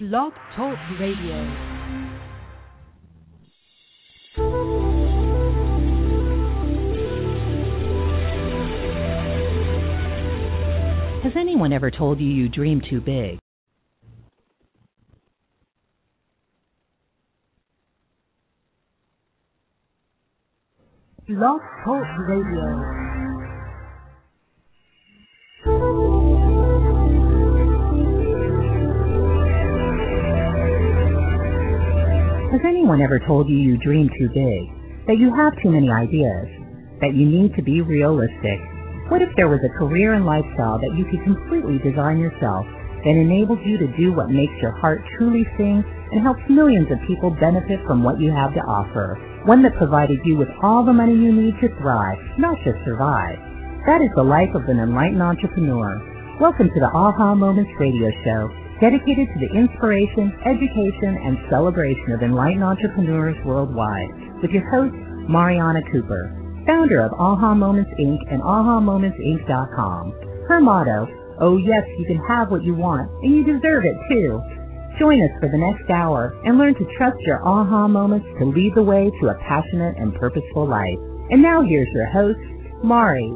Blog Talk Radio. Has anyone ever told you you dream too big? Blog Talk Radio. Has anyone ever told you you dream too big? That you have too many ideas? That you need to be realistic? What if there was a career and lifestyle that you could completely design yourself that enables you to do what makes your heart truly sing and helps millions of people benefit from what you have to offer? One that provided you with all the money you need to thrive, not just survive. That is the life of an enlightened entrepreneur. Welcome to the Aha Moments radio show dedicated to the inspiration, education, and celebration of enlightened entrepreneurs worldwide, with your host, Mariana Cooper, founder of Aha Moments Inc. and AhaMomentsInc.com. Her motto, oh yes, you can have what you want, and you deserve it too. Join us for the next hour and learn to trust your aha moments to lead the way to a passionate and purposeful life. And now here's your host, Mari.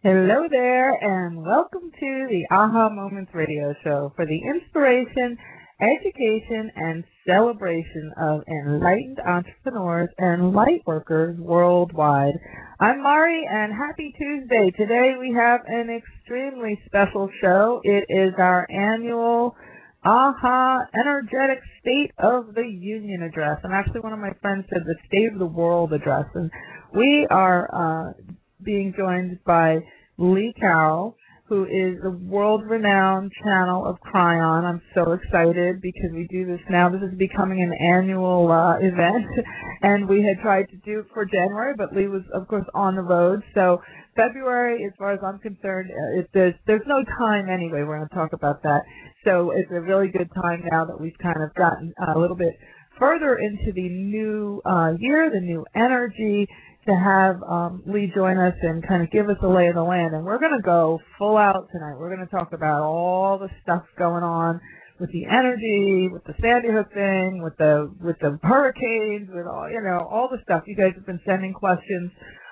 Hello there, and welcome to the Aha Moments radio show for the inspiration, education, and celebration of enlightened entrepreneurs and light workers worldwide. I'm Mari, and happy Tuesday. Today we have an extremely special show. It is our annual Aha Energetic State of the Union address. And actually, one of my friends said the State of the World address. And we are uh, being joined by Lee Carroll, who is the world-renowned channel of Kryon. I'm so excited because we do this now. This is becoming an annual uh, event, and we had tried to do it for January, but Lee was, of course, on the road. So February, as far as I'm concerned, uh, it, there's there's no time anyway. We're going to talk about that. So it's a really good time now that we've kind of gotten a little bit further into the new uh, year, the new energy to have um, Lee join us and kind of give us a lay of the land. And we're going to go full out tonight. We're going to talk about all the stuff going on with the energy, with the Sandy Hook thing, with the with the hurricanes, with all you know, all the stuff. You guys have been sending questions.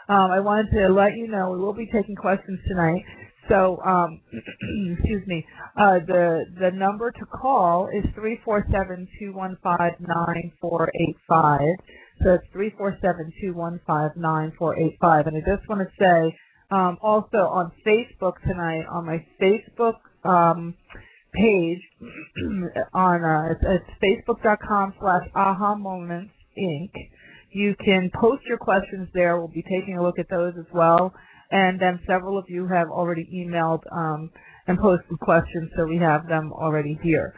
Um, I wanted to let you know we will be taking questions tonight. So, um, excuse me. Uh, the the number to call is three four seven two one five nine four eight five. So it's three four seven two one five nine four eight five. And I just want to say, um, also on Facebook tonight, on my Facebook um, page, on uh, it's, it's facebook.com slash aha moments inc. You can post your questions there. We'll be taking a look at those as well. And then several of you have already emailed um, and posted questions, so we have them already here.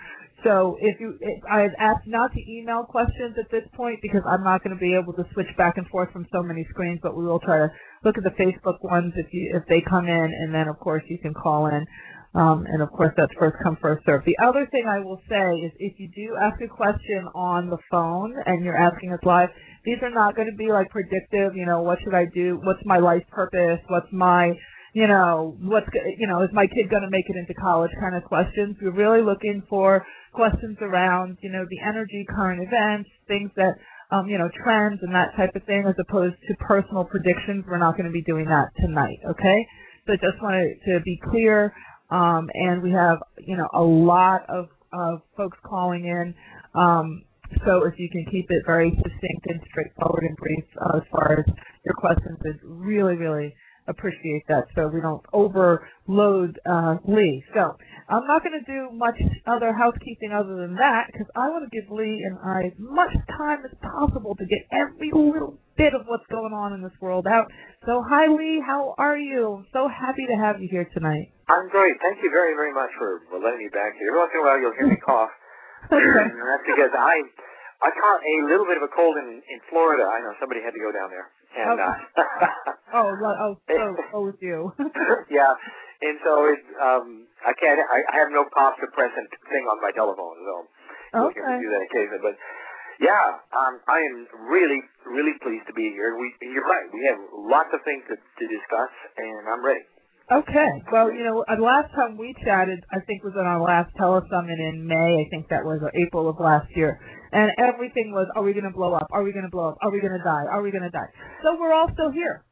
So if you, if, I've asked not to email questions at this point because I'm not going to be able to switch back and forth from so many screens, but we will try to look at the Facebook ones if you, if they come in, and then of course you can call in. Um, and of course that's first come first serve. The other thing I will say is if you do ask a question on the phone and you're asking us live, these are not going to be like predictive. You know, what should I do? What's my life purpose? What's my you know, what's, you know, is my kid going to make it into college kind of questions. We're really looking for questions around, you know, the energy, current events, things that, um, you know, trends and that type of thing as opposed to personal predictions. We're not going to be doing that tonight, okay? So just wanted to be clear. Um, and we have, you know, a lot of, of folks calling in. Um, so if you can keep it very succinct and straightforward and brief uh, as far as your questions is really, really appreciate that so we don't overload uh, Lee. So I'm not going to do much other housekeeping other than that because I want to give Lee and I as much time as possible to get every little bit of what's going on in this world out. So hi Lee, how are you? I'm so happy to have you here tonight. I'm great. Thank you very, very much for letting me back here. Every once in a while you'll hear me cough. and that's because I I caught a little bit of a cold in in Florida. I know somebody had to go down there. And uh oh, oh, so, oh, with you. yeah. And so it um I can't I, I have no cough suppressant thing on my telephone, so okay. hear me do that occasionally. But Yeah, um, I am really, really pleased to be here. We, you're right. We have lots of things to, to discuss, and I'm ready. Okay. Well, you know, the last time we chatted, I think was on our last telesummit in May. I think that was April of last year. And everything was, are we going to blow up? Are we going to blow up? Are we going to die? Are we going to die? So we're all still here.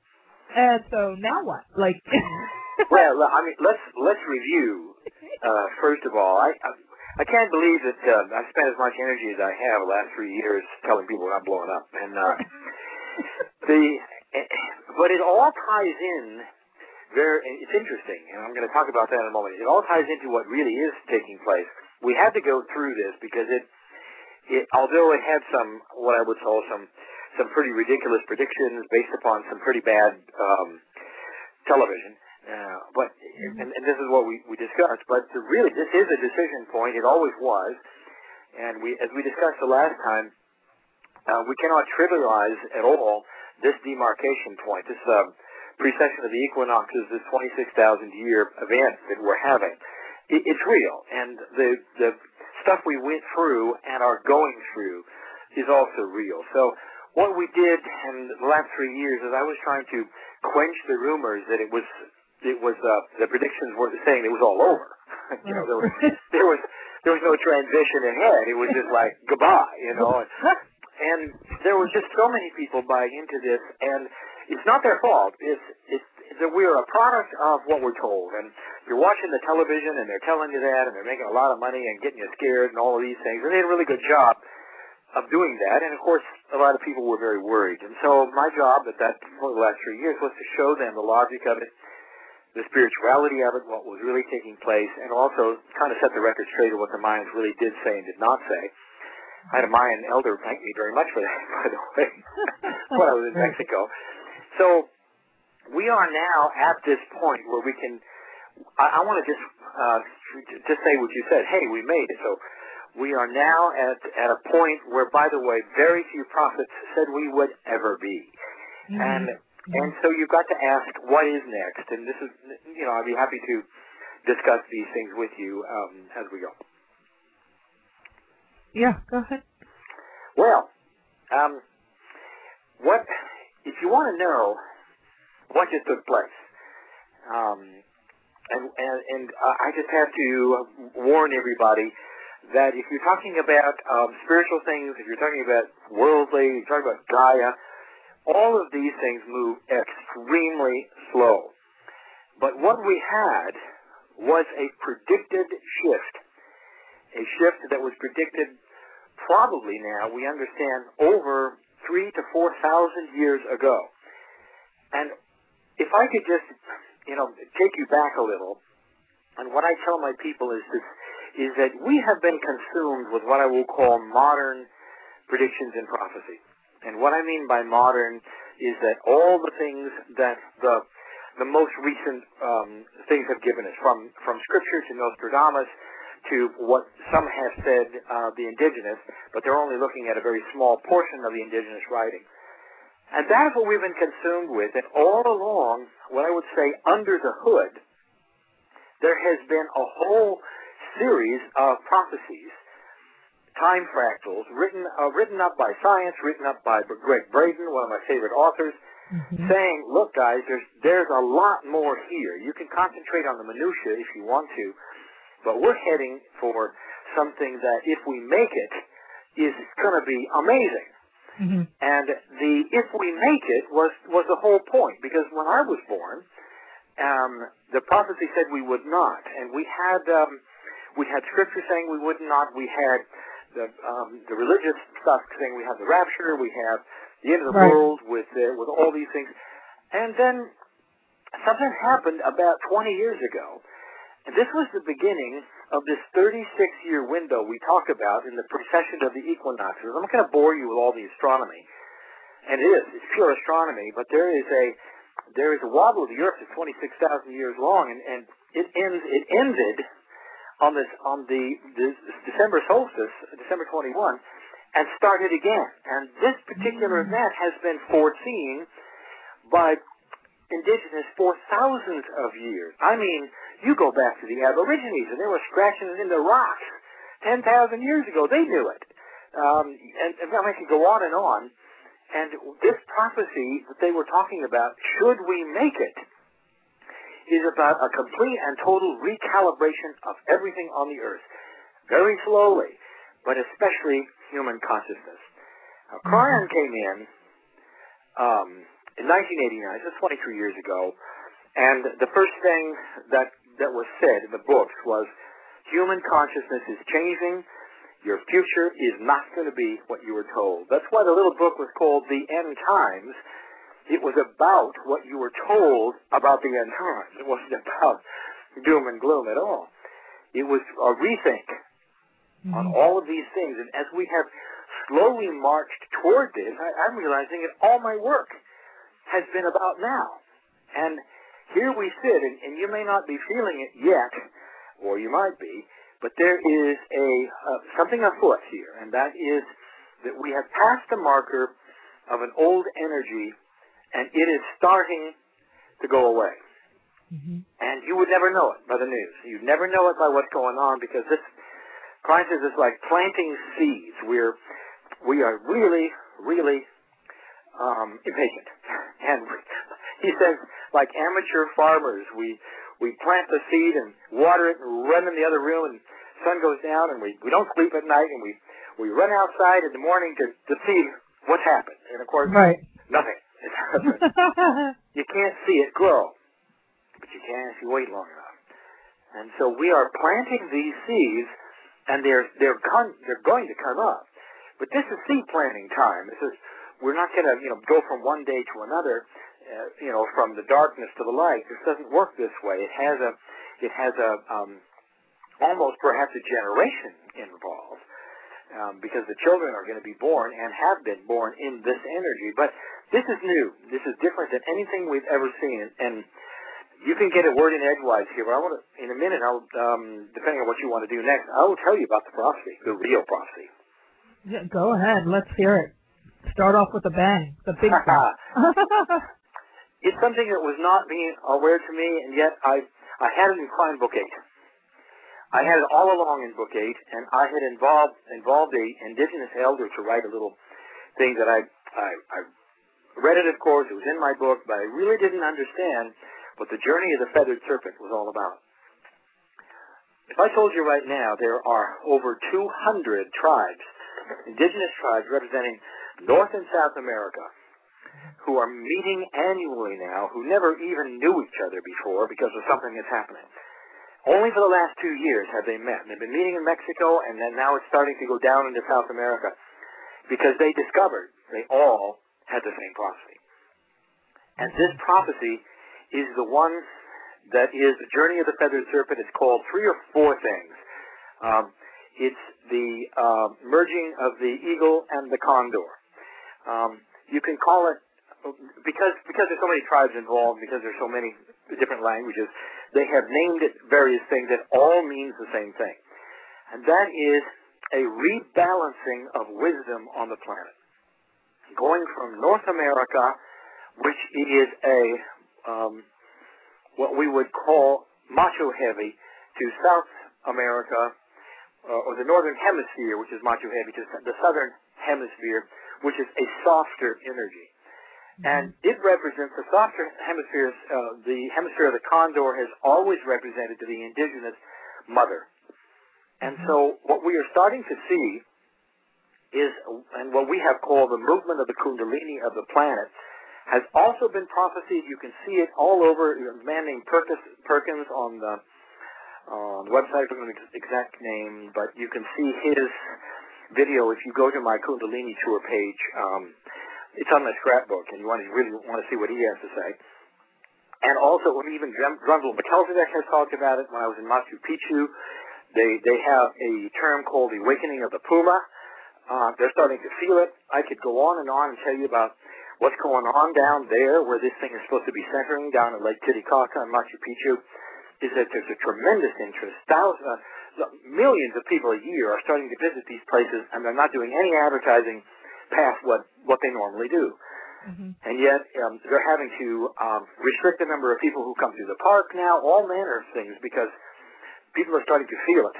And so now what? Like. well, I mean, let's let's review. Uh, first of all, I, I I can't believe that uh, I've spent as much energy as I have the last three years telling people we're not blowing up, and uh, the but it all ties in very, it's interesting, and I'm going to talk about that in a moment. It all ties into what really is taking place. We had to go through this because it, it although it had some, what I would call some, some pretty ridiculous predictions based upon some pretty bad um, television. Uh, but and, and this is what we, we discussed. But the, really, this is a decision point. It always was, and we, as we discussed the last time, uh, we cannot trivialize at all this demarcation point. This uh, precession of the equinoxes, this 26,000 year event that we're having. It, it's real, and the the stuff we went through and are going through is also real. So what we did in the last three years is I was trying to quench the rumors that it was it was uh, the predictions were saying it was all over. you know, there was there was there was no transition ahead. It was just like goodbye, you know. And, and there was just so many people buying into this, and it's not their fault. It's it's that we're a product of what we're told, and you're watching the television, and they're telling you that, and they're making a lot of money and getting you scared and all of these things, and they did a really good job of doing that. And of course, a lot of people were very worried. And so my job at that for the last three years was to show them the logic of it, the spirituality of it, what was really taking place, and also kind of set the record straight of what the Mayans really did say and did not say. I had a Mayan elder thank me very much for that, by the way, when I was in Mexico. So we are now at this point where we can. I, I want to just uh, just say what you said. Hey, we made it. So we are now at at a point where, by the way, very few prophets said we would ever be, mm-hmm. and and so you've got to ask what is next. And this is, you know, I'd be happy to discuss these things with you um, as we go. Yeah, go ahead. Well, um, what if you want to know what just took place, um, and and, and I just have to warn everybody that if you're talking about um, spiritual things, if you're talking about worldly, you're talking about Gaia, all of these things move extremely slow. But what we had was a predicted shift, a shift that was predicted probably now we understand over three to four thousand years ago. And if I could just, you know, take you back a little, and what I tell my people is this, is that we have been consumed with what I will call modern predictions and prophecy. And what I mean by modern is that all the things that the the most recent um, things have given us, from from scripture to Nostradamus to what some have said uh, the indigenous, but they're only looking at a very small portion of the indigenous writing. And that is what we've been consumed with. And all along, what I would say under the hood, there has been a whole series of prophecies, time fractals, written uh, written up by science, written up by Gregg Braden, one of my favorite authors, mm-hmm. saying, "Look, guys, there's there's a lot more here. You can concentrate on the minutia if you want to, but we're heading for something that, if we make it, is going to be amazing. Mm-hmm. And the if we make it was was the whole point because when I was born, um, the prophecy said we would not, and we had um, we had scripture saying we would not. We had the um, the religious stuff saying we have the rapture. We have the end of the right. world with uh, with all these things, and then something happened about 20 years ago and this was the beginning of this 36-year window we talk about in the precession of the equinoxes. I'm not going to bore you with all the astronomy, and it is it's pure astronomy, but there is a there is a wobble of the Earth that's 26,000 years long, and, and it ends it ended on this on the, the December solstice, December 21, and started again. And this particular mm. event has been foreseen by indigenous for thousands of years. I mean, you go back to the Aborigines, and they were scratching it in the rocks 10,000 years ago. They knew it. um, and, and I can go on and on. And this prophecy that they were talking about, should we make it, is about a complete and total recalibration of everything on the earth. Very slowly, but especially human consciousness. Now, Kryon came in um, in 1989, so 23 years ago, and the first thing that that was said in the books was human consciousness is changing. Your future is not going to be what you were told. That's why the little book was called The End Times. It was about what you were told about the end times. It wasn't about doom and gloom at all. It was a rethink mm-hmm. on all of these things. And as we have slowly marched toward this, I, I'm realizing that all my work has been about now. And here we sit, and, and you may not be feeling it yet, or you might be, but there is a uh, something afoot here, and that is that we have passed the marker of an old energy, and it is starting to go away. Mm-hmm. And you would never know it by the news. You'd never know it by what's going on because this crisis is like planting seeds. We're we are really, really um, impatient, and he says like amateur farmers, we we plant the seed and water it and run in the other room and sun goes down and we, we don't sleep at night and we, we run outside in the morning to, to see what's happened. And of course, right. nothing. you can't see it grow, but you can if you wait long enough. And so we are planting these seeds and they're, they're, con- they're going to come up. But this is seed planting time. This is, we're not going to, you know, go from one day to another uh, you know, from the darkness to the light. This doesn't work this way. It has a, it has a, um, almost perhaps a generation involved. Um, because the children are going to be born and have been born in this energy. But this is new. This is different than anything we've ever seen. And you can get a word in edgewise here, but I want to, in a minute, I'll, um, depending on what you want to do next, I will tell you about the prophecy, the real prophecy. Yeah, go ahead. Let's hear it. Start off with a bang. The big bang. It's something that was not being aware to me, and yet I I had it in Kryon Book Eight. I had it all along in Book Eight, and I had involved involved a indigenous elder to write a little thing that I I, I read it, of course. It was in my book, but I really didn't understand what the journey of the feathered serpent was all about. If I told you right now there are over 200 tribes, indigenous tribes representing North and South America, who are meeting annually now, who never even knew each other before because of something that's happening. Only for the last two years have they met. And they've been meeting in Mexico, and then now it's starting to go down into South America because they discovered they all had the same prophecy. And this prophecy is the one that is the journey of the feathered serpent. It's called three or four things. Um, it's the uh, merging of the eagle and the condor. Um, you can call it because because there's so many tribes involved, because there's so many different languages, they have named it various things that all means the same thing, and that is a rebalancing of wisdom on the planet, going from North America, which is a um, what we would call macho heavy, to South America, uh, or the Northern Hemisphere, which is macho heavy, to the Southern Hemisphere, which is a softer energy. Mm-hmm. And it represents the softer hemispheres, uh, the hemisphere of the condor has always represented to the indigenous mother. And mm-hmm. so what we are starting to see is, and what we have called the movement of the kundalini of the planet, has also been prophesied. You can see it all over. A man named Perkins, Perkins on the, uh, the website, I don't know the exact name, but you can see his video, if you go to my Kundalini tour page, um, it's on my scrapbook, and you want to really want to see what he has to say. And also, even Drunvalo Melchizedek has talked about it, when I was in Machu Picchu, they they have a term called the awakening of the Puma. Uh, they're starting to feel it. I could go on and on and tell you about what's going on down there, where this thing is supposed to be centering down in Lake Titicaca and Machu Picchu. Is that there's a tremendous interest. Thousands, uh, millions of people a year are starting to visit these places, and they're not doing any advertising past what what they normally do. Mm-hmm. And yet, um, they're having to um, restrict the number of people who come through the park now, all manner of things, because people are starting to feel it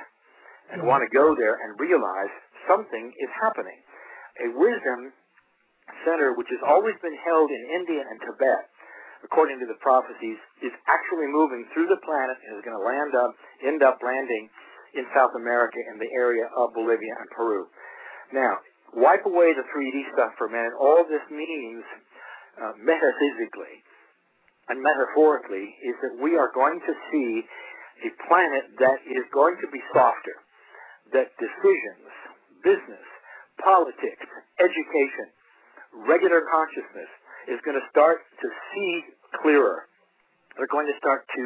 and mm-hmm. want to go there and realize something is happening. A wisdom center, which has always been held in India and Tibet, according to the prophecies, is actually moving through the planet and is going to land up, end up landing in South America in the area of Bolivia and Peru. Now, wipe away the 3D stuff for a minute. All this means uh, metaphysically and metaphorically is that we are going to see a planet that is going to be softer, that decisions, business, politics, education, regular consciousness is going to start to see clearer. They're going to start to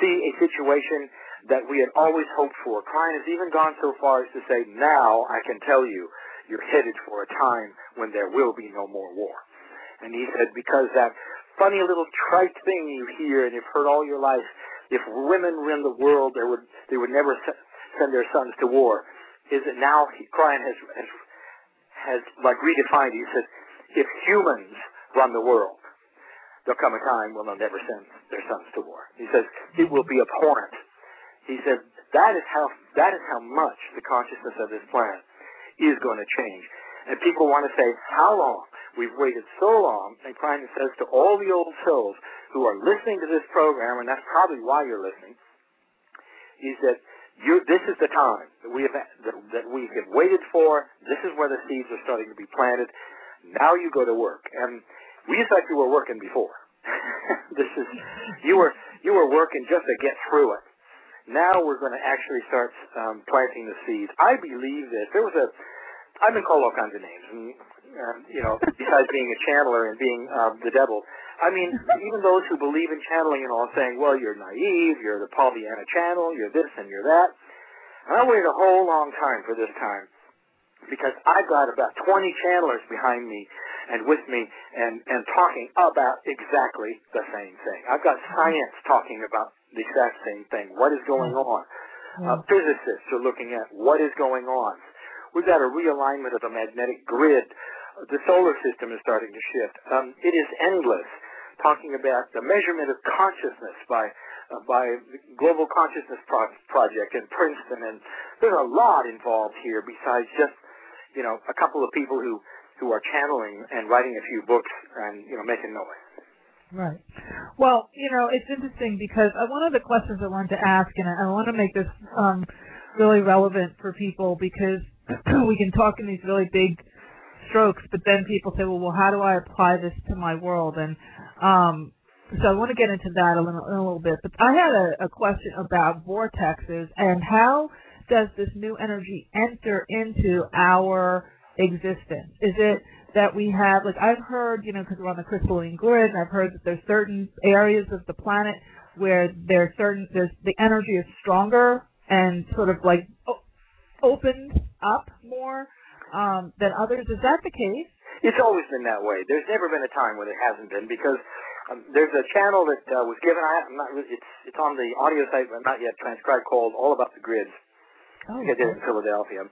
see a situation that we had always hoped for. Kryon has even gone so far as to say, now I can tell you, you're headed for a time when there will be no more war. And he said, because that funny little trite thing you hear and you've heard all your life, if women run the world, they would, they would never send their sons to war. Is that now Kryon has, has, has like redefined, he said, if humans run the world, there'll come a time when they'll never send their sons to war. He says, it will be abhorrent he said that is how that is how much the consciousness of this planet is going to change. And people want to say, how long? We've waited so long. And Kryon says to all the old souls who are listening to this program, and that's probably why you're listening, is that you, this is the time that we have that, that we have waited for. This is where the seeds are starting to be planted. Now you go to work, and we thought you were working before. this is you were you were working just to get through it. Now we're going to actually start um, planting the seeds. I believe this. There was a, I've been called all kinds of names, and um, you know, besides being a channeler and being um, the devil. I mean, even those who believe in channeling and all, saying, "Well, you're naive. You're the Pollyanna channel. You're this and you're that." And I waited a whole long time for this time because I've got about 20 channelers behind me and with me and, and talking about exactly the same thing. I've got science talking about the exact same thing. What is going on? Uh, physicists are looking at what is going on. We've got a realignment of the magnetic grid. The solar system is starting to shift. Um, it is endless. Talking about the measurement of consciousness by uh, by the Global Consciousness Pro- Project in Princeton, and there's a lot involved here besides just you know a couple of people who who are channeling and writing a few books and you know making noise. Right. Well, you know, it's interesting because one of the questions I wanted to ask, and I, I want to make this um, really relevant for people because we can talk in these really big strokes, but then people say, well, well, how do I apply this to my world? And um, so I want to get into that a little, a little bit. But I had a, a question about vortexes and how does this new energy enter into our existence? Is it that we have, like I've heard, you know, because we're on the crystalline grid, and I've heard that there's certain areas of the planet where there's certain, there's the energy is stronger and sort of like opened up more um, than others. Is that the case? It's always been that way. There's never been a time when it hasn't been because um, there's a channel that uh, was given. I, am not. It's it's on the audio site, but not yet transcribed. Called "All About the Grids." Oh, I did it in Philadelphia.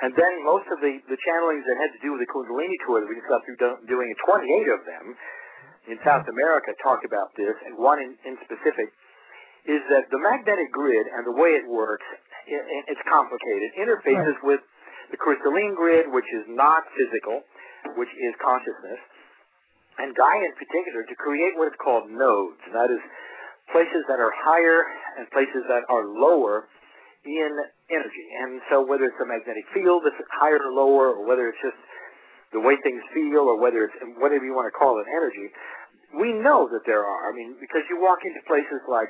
And then most of the, the channelings that had to do with the Kundalini tour that we just got through do, doing, 28 of them in South America talked about this, and one in, in specific is that the magnetic grid and the way it works, it, it's complicated. Interfaces right. with the crystalline grid, which is not physical, which is consciousness, and Gaia in particular to create what is called nodes. And that is places that are higher and places that are lower in energy. And so whether it's a magnetic field that's higher or lower, or whether it's just the way things feel, or whether it's whatever you want to call it, energy, we know that there are. I mean, because you walk into places like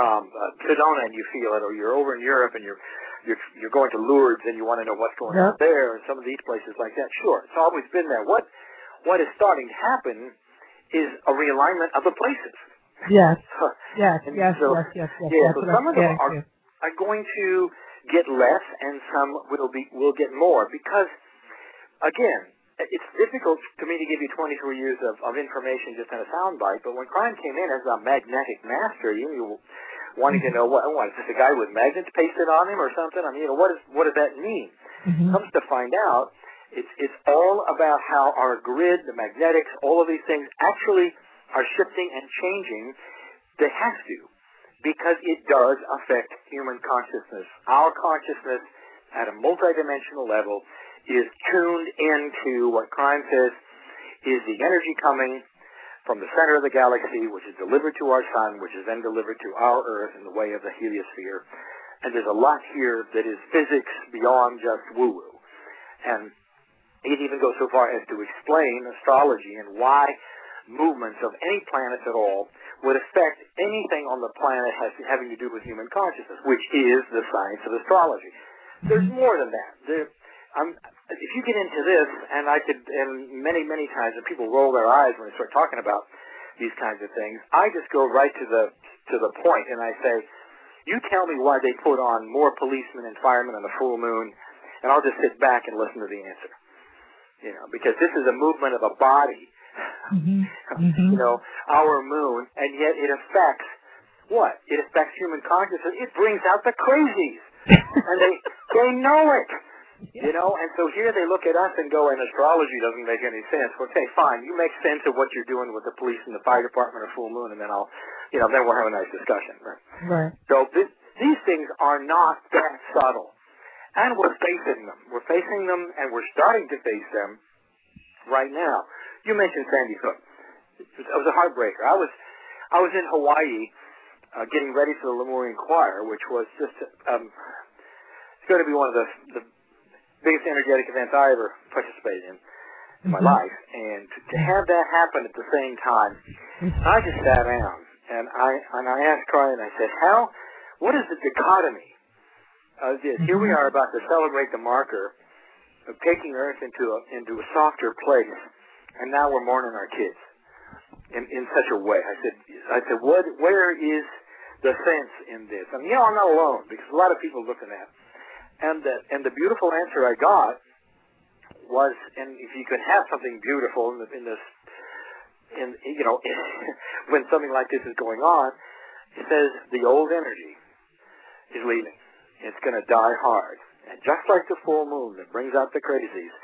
um, uh, Sedona and you feel it, or you're over in Europe and you're you're you're going to Lourdes and you want to know what's going on there, and some of these places like that. Sure, it's always been there. What what is starting to happen is a realignment of the places. Yes. yes. yes. So, yes. Yes. Yes. Yeah. So some of them are are going to get less and some will be will get more because again it's difficult for me to give you 23 years of, of information just in a soundbite, but when Kryon came in as a magnetic master, you, you wanting to know what, what is this a guy with magnets pasted on him or something? I mean, you know, what is what does that mean? Mm-hmm. Comes to find out, it's it's all about how our grid, the magnetics, all of these things actually are shifting and changing. They have to because it does affect human consciousness. Our consciousness at a multidimensional level is tuned into what Kryon says is the energy coming from the center of the galaxy, which is delivered to our sun, which is then delivered to our Earth in the way of the heliosphere. And there's a lot here that is physics beyond just woo-woo. And it even goes so far as to explain astrology and why movements of any planets at all would affect anything on the planet having to do with human consciousness, which is the science of astrology. There's more than that. There, I'm, if you get into this, and I could, and many, many times, and people roll their eyes when I start talking about these kinds of things, I just go right to the to the point, and I say, you tell me why they put on more policemen and firemen on the full moon, and I'll just sit back and listen to the answer. You know, because this is a movement of a body, mm-hmm. Mm-hmm. you know, our moon, and yet it affects what? It affects human consciousness. It brings out the crazies, and they they know it. You know, and so here they look at us and go, and astrology doesn't make any sense. Okay, fine, you make sense of what you're doing with the police and the fire department or full moon, and then I'll, you know, then we'll have a nice discussion. Right. Right. So this, these things are not that subtle, and we're facing them. We're facing them, and we're starting to face them right now. You mentioned Sandy Hook. It was a heartbreaker. I was, I was in Hawaii, uh, getting ready for the Lemurian Choir, which was just um, it's going to be one of the, the biggest energetic events I ever participated in in my mm-hmm. life. And to, to have that happen at the same time, I just sat down and I and I asked Carly and I said, "How? What is the dichotomy of this? Here we mm-hmm. are about to celebrate the marker of taking Earth into a into a softer place, and now we're mourning our kids in in such a way." I said, "I said, what? Where is the sense in this?" And you know, I'm not alone because a lot of people looking at. It. And the, and the beautiful answer I got was, and if you could have something beautiful in, the, in this, in you know, when something like this is going on, it says the old energy is leaving. It's going to die hard. And just like the full moon that brings out the crazies,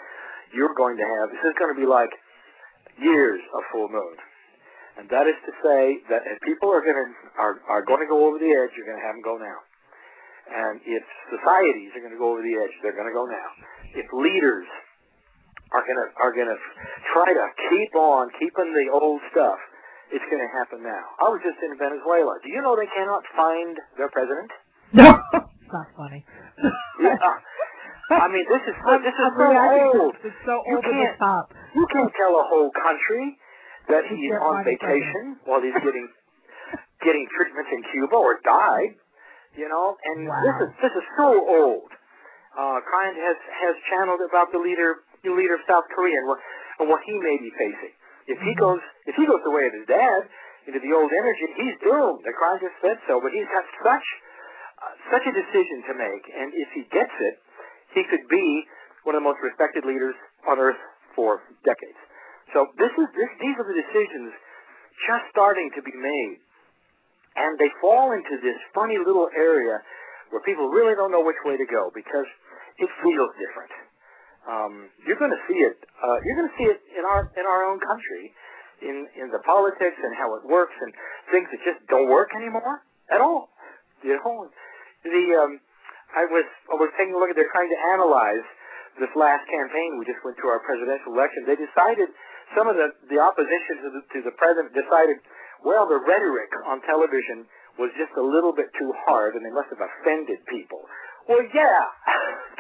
you're going to have, this is going to be like years of full moon. And that is to say that if people are going to, are, are going to go over the edge, you're going to have them go now. And if societies are going to go over the edge, they're going to go now. If leaders are going to are going to try to keep on keeping the old stuff, it's going to happen now. I was just in Venezuela. Do you know they cannot find their president? No, it's not funny. yeah. I mean, this is this is so old. It's so old you can't, top. You can't tell a whole country that he's on vacation while he's getting getting treatments in Cuba or died you know, and wow. this is this is so old. Uh, Kryon has has channeled about the leader the leader of South Korea and what and what he may be facing. If he mm-hmm. goes if he goes the way of his dad into the old energy, he's doomed. The Kryon just said so, but he's got such uh, such a decision to make, and if he gets it, he could be one of the most respected leaders on earth for decades. So this is this, these are the decisions just starting to be made and they fall into this funny little area where people really don't know which way to go because it feels different. Um, you're going to see it. Uh, you're going to see it in our in our own country, in in the politics and how it works and things that just don't work anymore at all. You know, the um, I was I was taking a look at. They're trying to analyze this last campaign. We just went through our presidential election. They decided some of the the opposition to the to the president decided well, the rhetoric on television was just a little bit too hard, and they must have offended people. Well, yeah.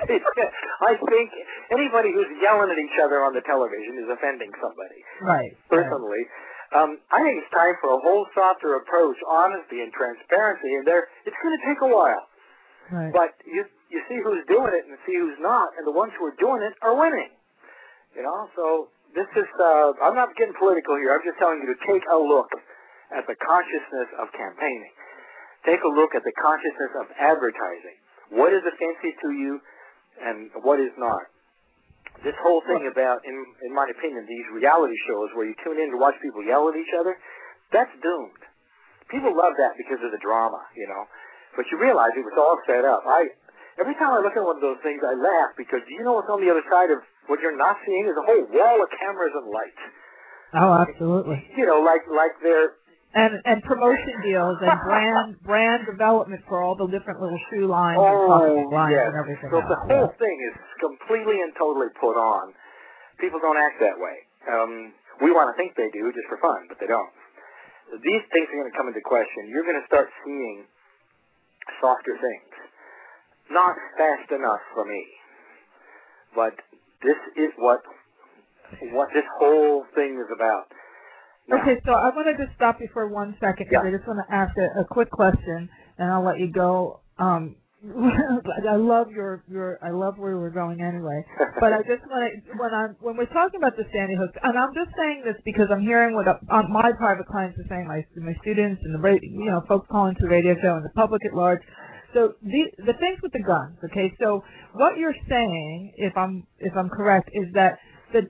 I think anybody who's yelling at each other on the television is offending somebody. Right. Personally. Right. Um, I think it's time for a whole softer approach, honesty and transparency, and there it's going to take a while. Right. But you you see who's doing it and see who's not, and the ones who are doing it are winning. You know, so this is uh, I'm not getting political here. I'm just telling you to take a look at the consciousness of campaigning. Take a look at the consciousness of advertising. What is offensive to you and what is not? This whole thing about, in, in my opinion, these reality shows where you tune in to watch people yell at each other, that's doomed. People love that because of the drama, you know. But you realize it was all set up. I every time I look at one of those things, I laugh because do you know what's on the other side of what you're not seeing is a whole wall of cameras and lights. Oh, absolutely. You know, like like they're and and promotion deals and brand brand development for all the different little shoe lines oh, and lines yes. and everything. So else. the whole thing is completely and totally put on. People don't act that way. Um, we want to think they do just for fun, but they don't. These things are going to come into question. You're going to start seeing softer things. Not fast enough for me. But this is what what this whole thing is about. Now, Okay, so I want to just stop you for one second because Yeah. I just want to ask a, a quick question, and I'll let you go. Um, I love your your I love where we're going anyway, but I just want to when I'm when we're talking about the Sandy Hook, and I'm just saying this because I'm hearing what uh, my private clients are saying, my my students and the you know folks calling to the radio show and the public at large. So the the things with the guns, okay. So what you're saying, if I'm if I'm correct, is that the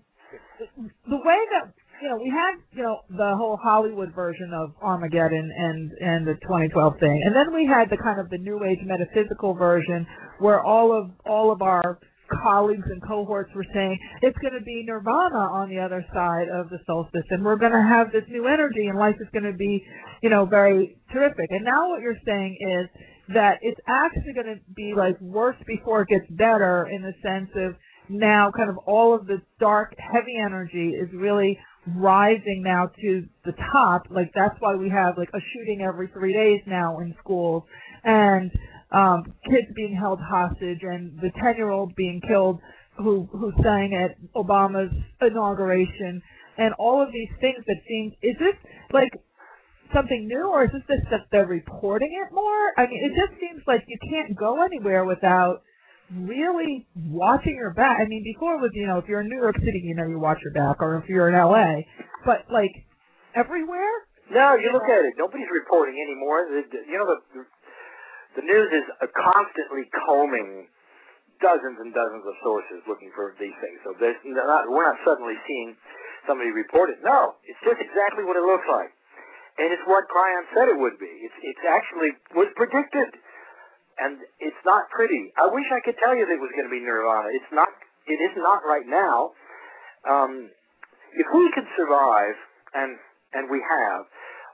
the way that you know we had you know the whole Hollywood version of Armageddon and and the 2012 thing, and then we had the kind of the New Age metaphysical version where all of all of our colleagues and cohorts were saying it's going to be nirvana on the other side of the solstice and we're going to have this new energy and life is going to be you know very terrific and now what you're saying is that it's actually going to be like worse before it gets better in the sense of now kind of all of this dark heavy energy is really rising now to the top. Like that's why we have like a shooting every three days now in schools and um kids being held hostage and the ten year old being killed who who sang at obama's inauguration and all of these things that seem is this like something new or is this just that they're reporting it more i mean it just seems like you can't go anywhere without really watching your back. I mean, before it was, you know, if you're in New York City, you know, you watch your back, or if you're in LA, but like everywhere. No, you look at it. Nobody's reporting anymore. You know, the the news is constantly combing dozens and dozens of sources looking for these things. So there's not, we're not suddenly seeing somebody report it. No, it's just exactly what it looks like, and it's what Kryon said it would be. It's it's actually was predicted, and it's not pretty. I wish I could tell you that it was going to be Nirvana. It's not. It is not right now. Um, if we could survive, and and we have,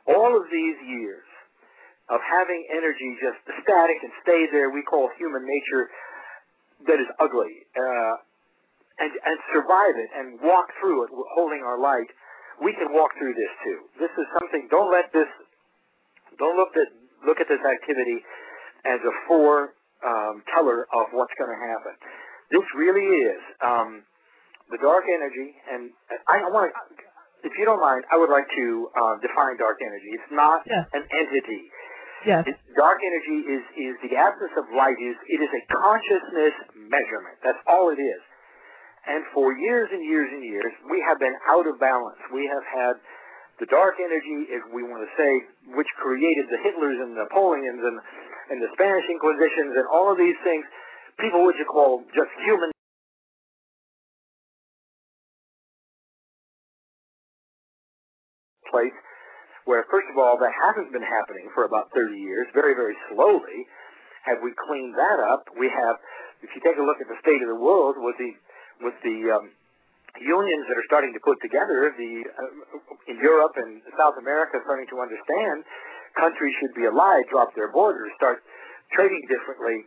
all of these years of having energy just static and stay there, we call human nature that is ugly, uh, and and survive it and walk through it, holding our light. We can walk through this too. This is something. Don't let this. Don't look at look at this activity as a fore um, teller of what's going to happen. This really is um, the dark energy, and I, I want to. If you don't mind, I would like to uh, define dark energy. It's not Yes. an entity. Yes. Dark energy is is the absence of light. is It is a consciousness measurement. That's all it is. And for years and years and years, we have been out of balance. We have had the dark energy, if we want to say, which created the Hitlers and the Napoleons and and the Spanish Inquisitions and all of these things. People would you call just human place where, first of all, that hasn't been happening for about 30 years, very, very slowly. Have we cleaned that up? We have, if you take a look at the state of the world with the, with the um, unions that are starting to put together, the, uh, in Europe and South America starting to understand countries should be allied, drop their borders, start trading differently.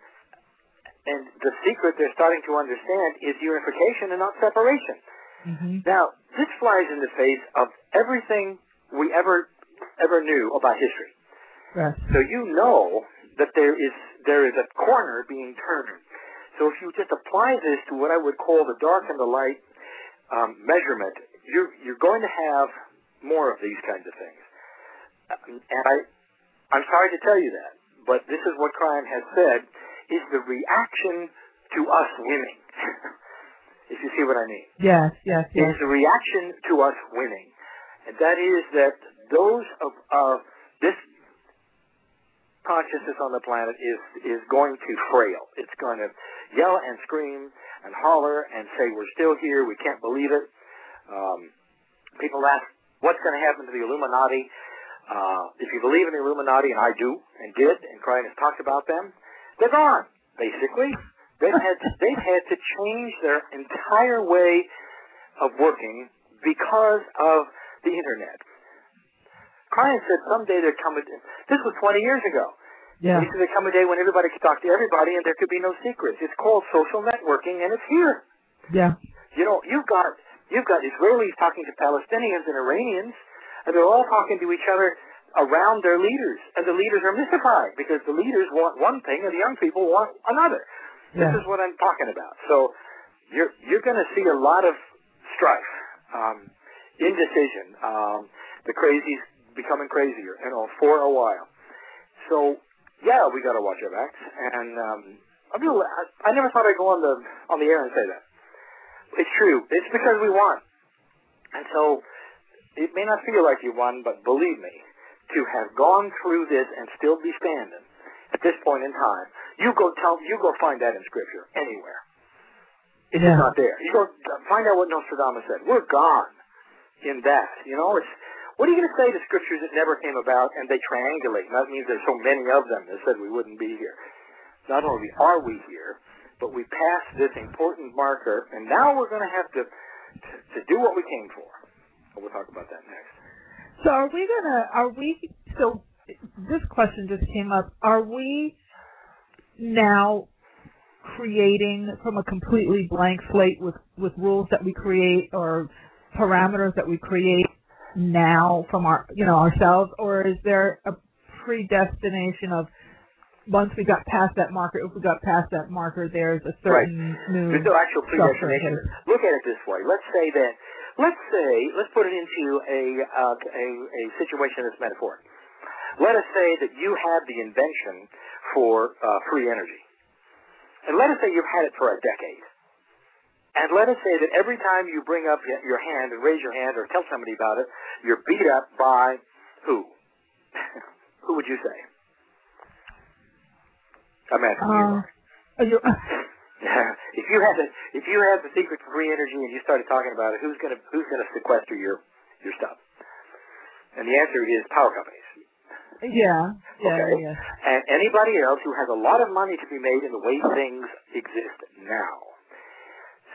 And the secret they're starting to understand is unification and not separation. hmm Now, this flies in the face of everything we ever ever knew about history. So you know that there is there is a corner being turned. So if you just apply this to what I would call the dark and the light um, measurement, you're you're going to have more of these kinds of things. And I I'm sorry to tell you that, but this is what Kryon has said is the reaction to us winning. if you see what I mean Yes. Yes. Yes. is the reaction to us winning. And that is that those of, of this consciousness on the planet is, is going to frail. It's going to yell and scream and holler and say, we're still here, we can't believe it. Um, people ask, what's going to happen to the Illuminati? Uh, if you believe in the Illuminati, and I do, and did, and Kryon has talked about them, they're gone, basically. They've had to, they've had to change their entire way of working because of the internet. Kryon said someday there'd come a day, this was 20 years ago. Yeah. He said there'd come a day when everybody could talk to everybody and there could be no secrets. It's called social networking and it's here. Yeah. You know, you've got you've got Israelis talking to Palestinians and Iranians, and they're all talking to each other around their leaders, and the leaders are mystified because the leaders want one thing and the young people want another. Yeah. This is what I'm talking about. So you're you're going to see a lot of strife, um, indecision, um, the crazies becoming crazier, you know, for a while. So yeah, we got to watch our backs, and um, I, mean, I, I never thought I'd go on the on the air and say that. It's true. It's because we won. And so it may not feel like you won, but believe me, to have gone through this and still be standing at this point in time, you go tell you go find that in scripture anywhere. It's Yeah. just not there. You go find out what Nostradamus said. We're gone in that. You know, it's what are you going to say to scriptures that never came about and they triangulate? And that means there's so many of them that said we wouldn't be here. Not only are we here, but we passed this important marker, and now we're going to have to, to to do what we came for. We'll talk about that next. So are we gonna? Are we? So this question just came up. Are we now creating from a completely blank slate with with rules that we create or parameters that we create now from our you know ourselves, or is there a predestination of once we got past that marker, if we got past that marker, there's a certain new There's no actual predestination. Look at it this way. Let's say that, let's say, let's put it into a, uh, a, a situation that's metaphoric. Let us say that you have the invention for uh, free energy. And let us say you've had it for a decade. And let us say that every time you bring up your hand and raise your hand or tell somebody about it, you're beat up by who? who would you say? I'm asking you. Uh, are you- if you had the if you had the secret to free energy and you started talking about it, who's gonna who's gonna sequester your your stuff? And the answer is power companies. yeah, yeah, Okay. yeah. And anybody else who has a lot of money to be made in the way things exist now.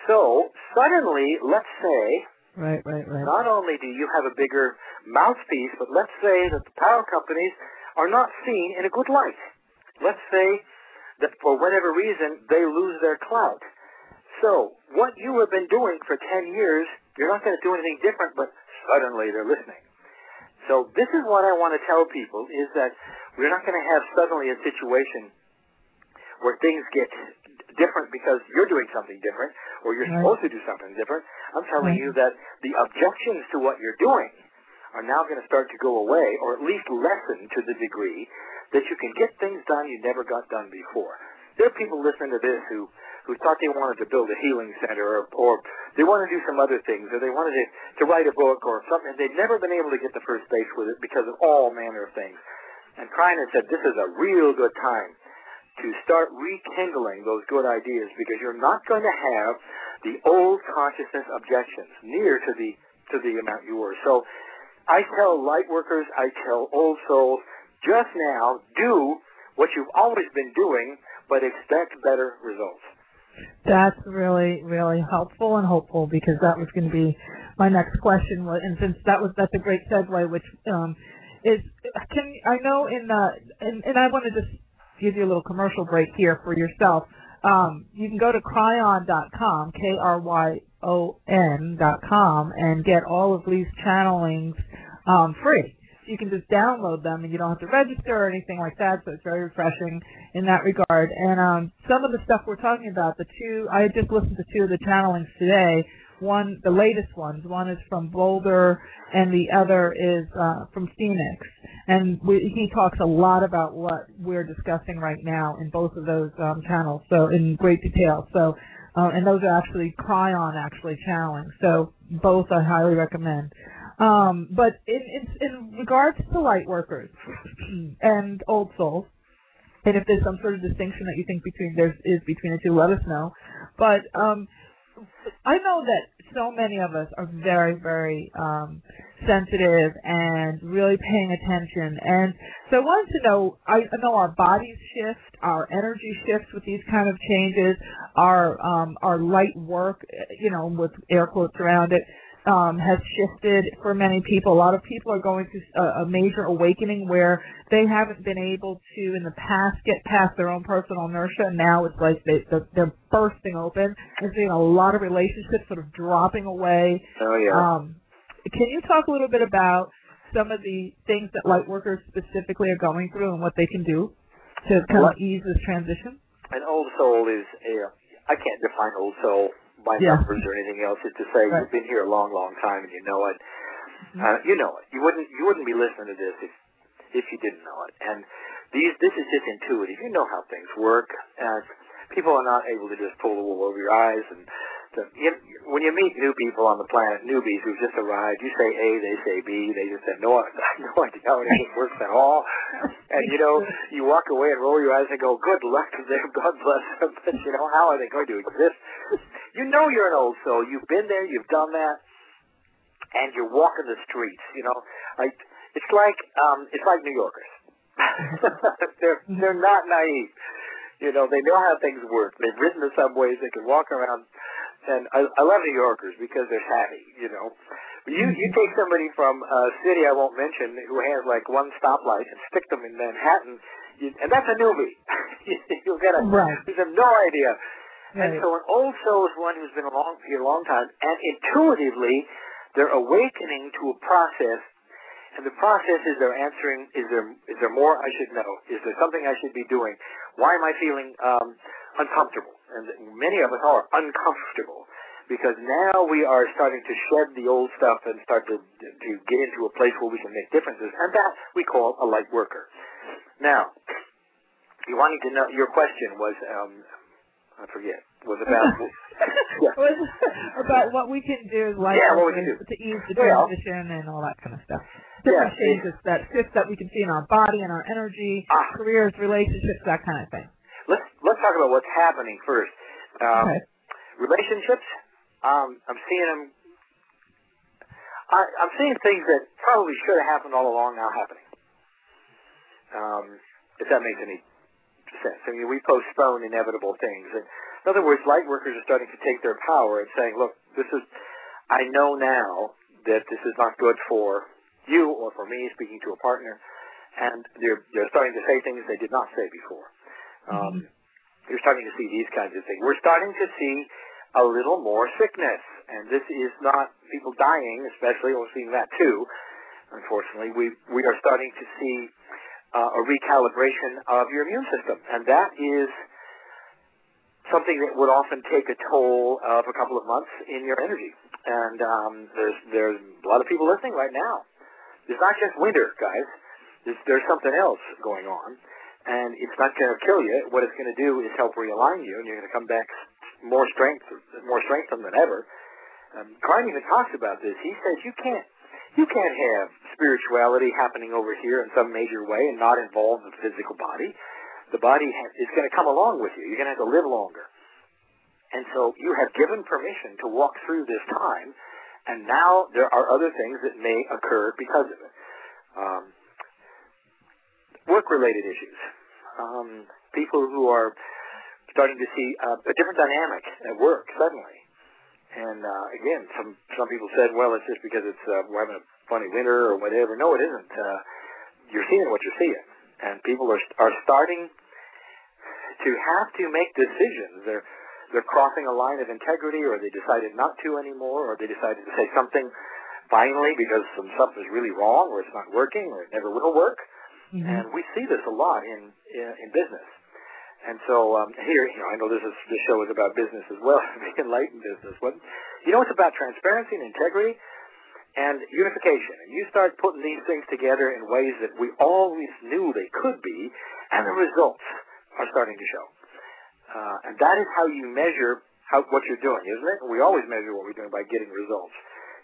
So suddenly, let's say, Right, right, right. not only do you have a bigger mouthpiece, but let's say that the power companies are not seen in a good light. Let's say that for whatever reason they lose their clout. So what you have been doing for 10 years, you're not going to do anything different, but suddenly they're listening. So this is what I want to tell people is that we're not going to have suddenly a situation where things get different because you're doing something different or you're Right. supposed to do something different. I'm telling Right. you that the objections to what you're doing are now going to start to go away or at least lessen to the degree that you can get things done you never got done before. There are people listening to this who, who thought they wanted to build a healing center or, or they wanted to do some other things or they wanted to, to write a book or something. And They'd never been able to get the first base with it because of all manner of things. And Kryon said this is a real good time to start rekindling those good ideas because you're not going to have the old consciousness objections near to the to the amount you were. So I tell light workers, I tell old souls, just now do what you've always been doing, but expect better results. That's really, really helpful and hopeful because that was going to be my next question. And since that was, that's a great segue, which um, is, can I know in, uh, and, and I want to just give you a little commercial break here for yourself. Um, you can go to kryon.com, K-R-Y-O-N dot com, and get all of Lee's channelings um, free. You can just download them, and you don't have to register or anything like that. So it's very refreshing in that regard. And um, some of the stuff we're talking about, the two, I just listened to two of the channelings today. One, the latest ones. One is from Boulder, and the other is uh, from Phoenix. And we, he talks a lot about what we're discussing right now in both of those um, channels, so in great detail. So, uh, and those are actually Kryon actually channeling. So both I highly recommend. Um, but in, in, in regards to light workers and old souls, and if there's some sort of distinction that you think between there is between the two, let us know. But um, I know that so many of us are very, very um, sensitive and really paying attention. And so I wanted to know, I know our bodies shift, our energy shifts with these kind of changes, our um, our light work, you know, with air quotes around it. Um, has shifted for many people. A lot of people are going through a, a major awakening where they haven't been able to, in the past, get past their own personal inertia. And now it's like they, they're, they're bursting open. We're seeing a lot of relationships sort of dropping away. Oh yeah. Um, can you talk a little bit about some of the things that light workers specifically are going through and what they can do to kind of ease this transition? An old soul is a. I can't define old soul by Yeah. numbers or anything else. It's to say Right. you've been here a long, long time and you know it. Mhm. Uh, you know it. You wouldn't. You wouldn't be listening to this if if you didn't know it. And these. This is just intuitive. You know how things work. And people are not able to just pull the wool over your eyes and. To, you, when you meet new people on the planet, newbies who've just arrived, you say A, they say B. They just have no, I no idea how anything works at all. And you know, you walk away and roll your eyes and go, "Good luck to them, God bless them." But you know, how are they going to exist? You know, you're an old soul. You've been there. You've done that, and you're walking the streets. You know, like it's like um, it's like New Yorkers. they're they're not naive. You know, they know how things work. They've ridden the subways. They can walk around. And I, I love New Yorkers because they're savvy. You know, but you you take somebody from a city I won't mention who has like one stoplight and stick them in Manhattan, you, and that's a newbie. You'll get a Right. you have no idea. And so an old soul is one who's been along here a long time, and intuitively, they're awakening to a process, and the process is they're answering: Is there is there more I should know? Is there something I should be doing? Why am I feeling um, uncomfortable? And many of us are uncomfortable because now we are starting to shed the old stuff and start to to get into a place where we can make differences, and that we call a light worker. Now, you wanted to know your question was um, I forget was about yeah. was about what we can do light Yeah, what we can workers to ease the Well- transition and all that kind of stuff. Yeah, Different changes that shifts that we can see in our body and our energy, Ah. careers, relationships, that kind of thing. Let's talk about what's happening first. Um. Relationships, um, I'm seeing them. I, I'm seeing things that probably should have happened all along now happening. Um, if that makes any sense. I mean, we postpone inevitable things. And in other words, light workers are starting to take their power and saying, "Look, this is. I know now that this is not good for you or for me speaking to a partner." And they're they're starting to say things they did not say before. Um, you're starting to see these kinds of things. We're starting to see a little more sickness, and this is not people dying, especially. We're seeing that too. Unfortunately, we we are starting to see uh, a recalibration of your immune system, and that is something that would often take a toll of a couple of months in your energy. And um, there's there's a lot of people listening right now. It's not just winter, guys. There's, there's something else going on and it's not going to kill you. What it's going to do is help realign you, and you're going to come back more strength, more strengthened than ever. Um, Kryon even talks about this. He says you can't, you can't have spirituality happening over here in some major way and not involve the physical body. The body ha- is going to come along with you. You're going to have to live longer, and so you have given permission to walk through this time. And now there are other things that may occur because of it. Um, work-related issues. Um, people who are starting to see uh, a different dynamic at work suddenly. And uh, again, some some people said, well, it's just because it's uh, we're having a funny winter or whatever. No, it isn't. Uh, you're seeing what you're seeing, and people are are starting to have to make decisions. They're they're crossing a line of integrity, or they decided not to anymore, or they decided to say something finally because some stuff is really wrong, or it's not working, or it never will work. Mhm. And we see this a lot in in, in business. And so um, here, you know, I know this is this show is about business as well, the enlightened business. But you know, it's about transparency and integrity and unification. And you start putting these things together in ways that we always knew they could be, and the results are starting to show. Uh, and that is how you measure how what you're doing, isn't it? We always measure what we're doing by getting results.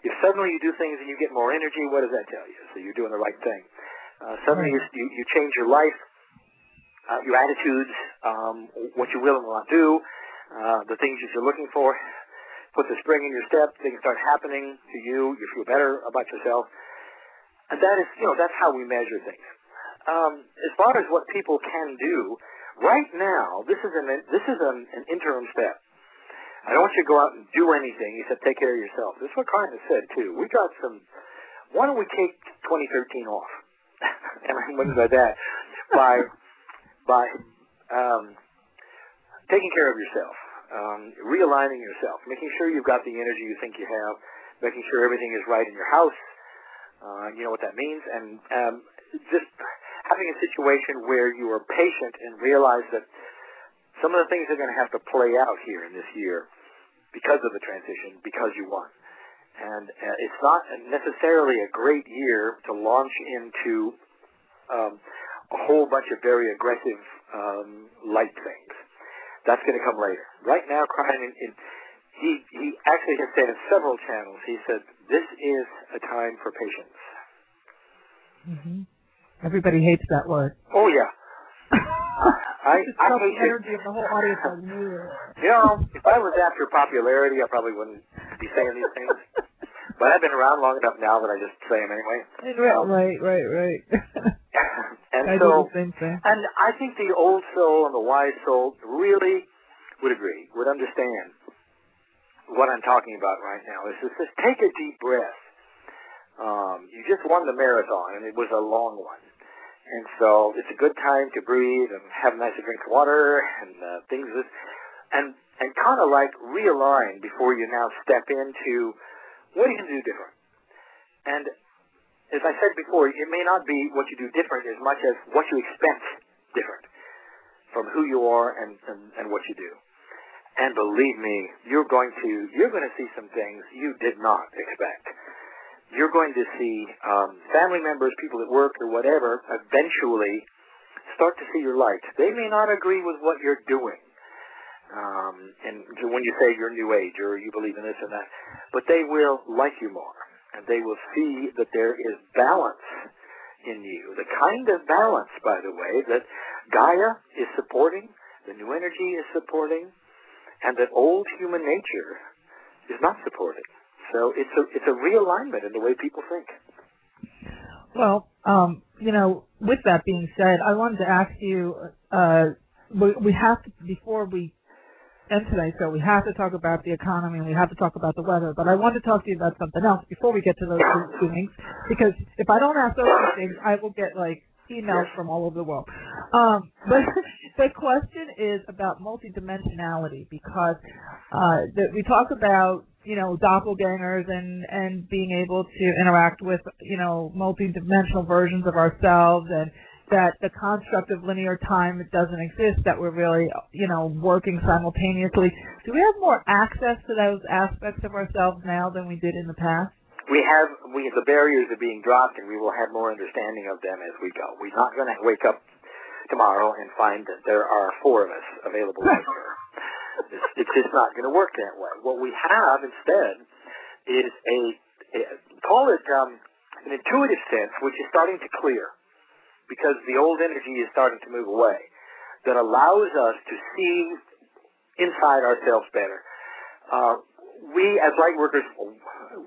If suddenly you do things and you get more energy, what does that tell you? So you're doing the right thing. Uh, suddenly you, you, you change your life, uh, your attitudes, um, what you will and will not do, uh, the things that you're looking for. Put the spring in your step. Things start happening to you. You feel better about yourself. And that is, you know, that's how we measure things. Um, as far as what people can do, right now, this is an this is an, an interim step. I don't want you to go out and do anything. Said, take care of yourself. This is what Kryon said too. We got some. Why don't we take 2013 off? And I mean by that, by by um, taking care of yourself, um, realigning yourself, making sure you've got the energy you think you have, making sure everything is right in your house. Uh, you know what that means, and um, just having a situation where you are patient and realize that some of the things are going to have to play out here in this year because of the transition, because you won. And uh, it's not necessarily a great year to launch into um, a whole bunch of very aggressive um, light things. That's going to come later. Right now, in, he he actually has said in several channels. He said this is a time for patience. Mm-hmm. Everybody hates that word. Oh yeah. I, I hate the energy of the whole audience on you. You know, if I was after popularity, I probably wouldn't be saying these things. But I've been around long enough now that I just say them anyway. Right, right, right. and I so, do the same thing. and I think the old soul and the wise soul really would agree, would understand what I'm talking about right now. Is just, just take a deep breath. Um, you just won the marathon, and it was a long one. And so it's a good time to breathe and have a nice drink of water and uh, things and and kind of like realign before you now step into what are you going to do different. And as I said before, it may not be what you do different as much as what you expect different from who you are and, and, and what you do. And believe me, you're going to you're going to see some things you did not expect you're going to see um, family members, people at work or whatever, eventually start to see your light. They may not agree with what you're doing. Um, and when you say you're new age or you believe in this and that, but they will like you more, and they will see that there is balance in you. The kind of balance, by the way, that Gaia is supporting, the new energy is supporting, and that old human nature is not supporting. So it's a it's a realignment in the way people think. Well, um, you know, with that being said, I wanted to ask you. Uh, we, we have to before we end today, so We have to talk about the economy and we have to talk about the weather. But I want to talk to you about something else before we get to those two things, because if I don't ask those two things, I will get like emails from all over the world. Um, but the question is about multidimensionality because uh, the, we talk about you know, doppelgangers and, and being able to interact with, you know, multi-dimensional versions of ourselves and that the construct of linear time doesn't exist, that we're really, you know, working simultaneously. Do we have more access to those aspects of ourselves now than we did in the past? We have, we, the barriers are being dropped and we will have more understanding of them as we go. We're not going to wake up tomorrow and find that there are four of us available out there. It's, it's just not going to work that way. What we have instead is a, a call it um, an intuitive sense, which is starting to clear because the old energy is starting to move away, that allows us to see inside ourselves better. Uh, we, as light workers,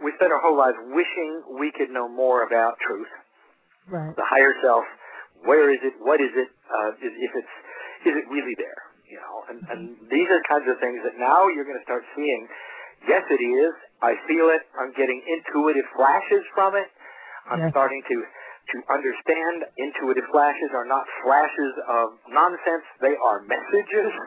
we spend our whole lives wishing we could know more about truth, right. the higher self. Where is it? What is it? Uh, is, if it's, is it really there? you know, and, and these are kinds of things that now you're going to start seeing. Yes, it is. I feel it. I'm getting intuitive flashes from it. I'm yes. starting to to understand intuitive flashes are not flashes of nonsense. They are messages.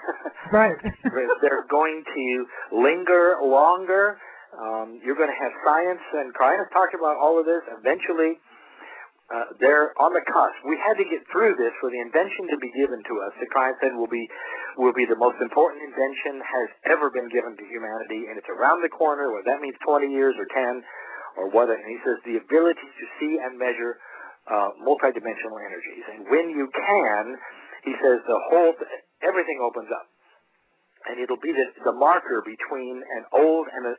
Right. They're going to linger longer. Um, you're going to have science, and Kryon has talked about all of this. Eventually, uh, they're on the cusp. We had to get through this for the invention to be given to us. The Kryon said will be will be the most important invention has ever been given to humanity, and it's around the corner. Whether that means 20 years or 10 or what. And he says the ability to see and measure uh, multidimensional energies. And when you can, he says the whole everything opens up. And it'll be the, the marker between an old and a,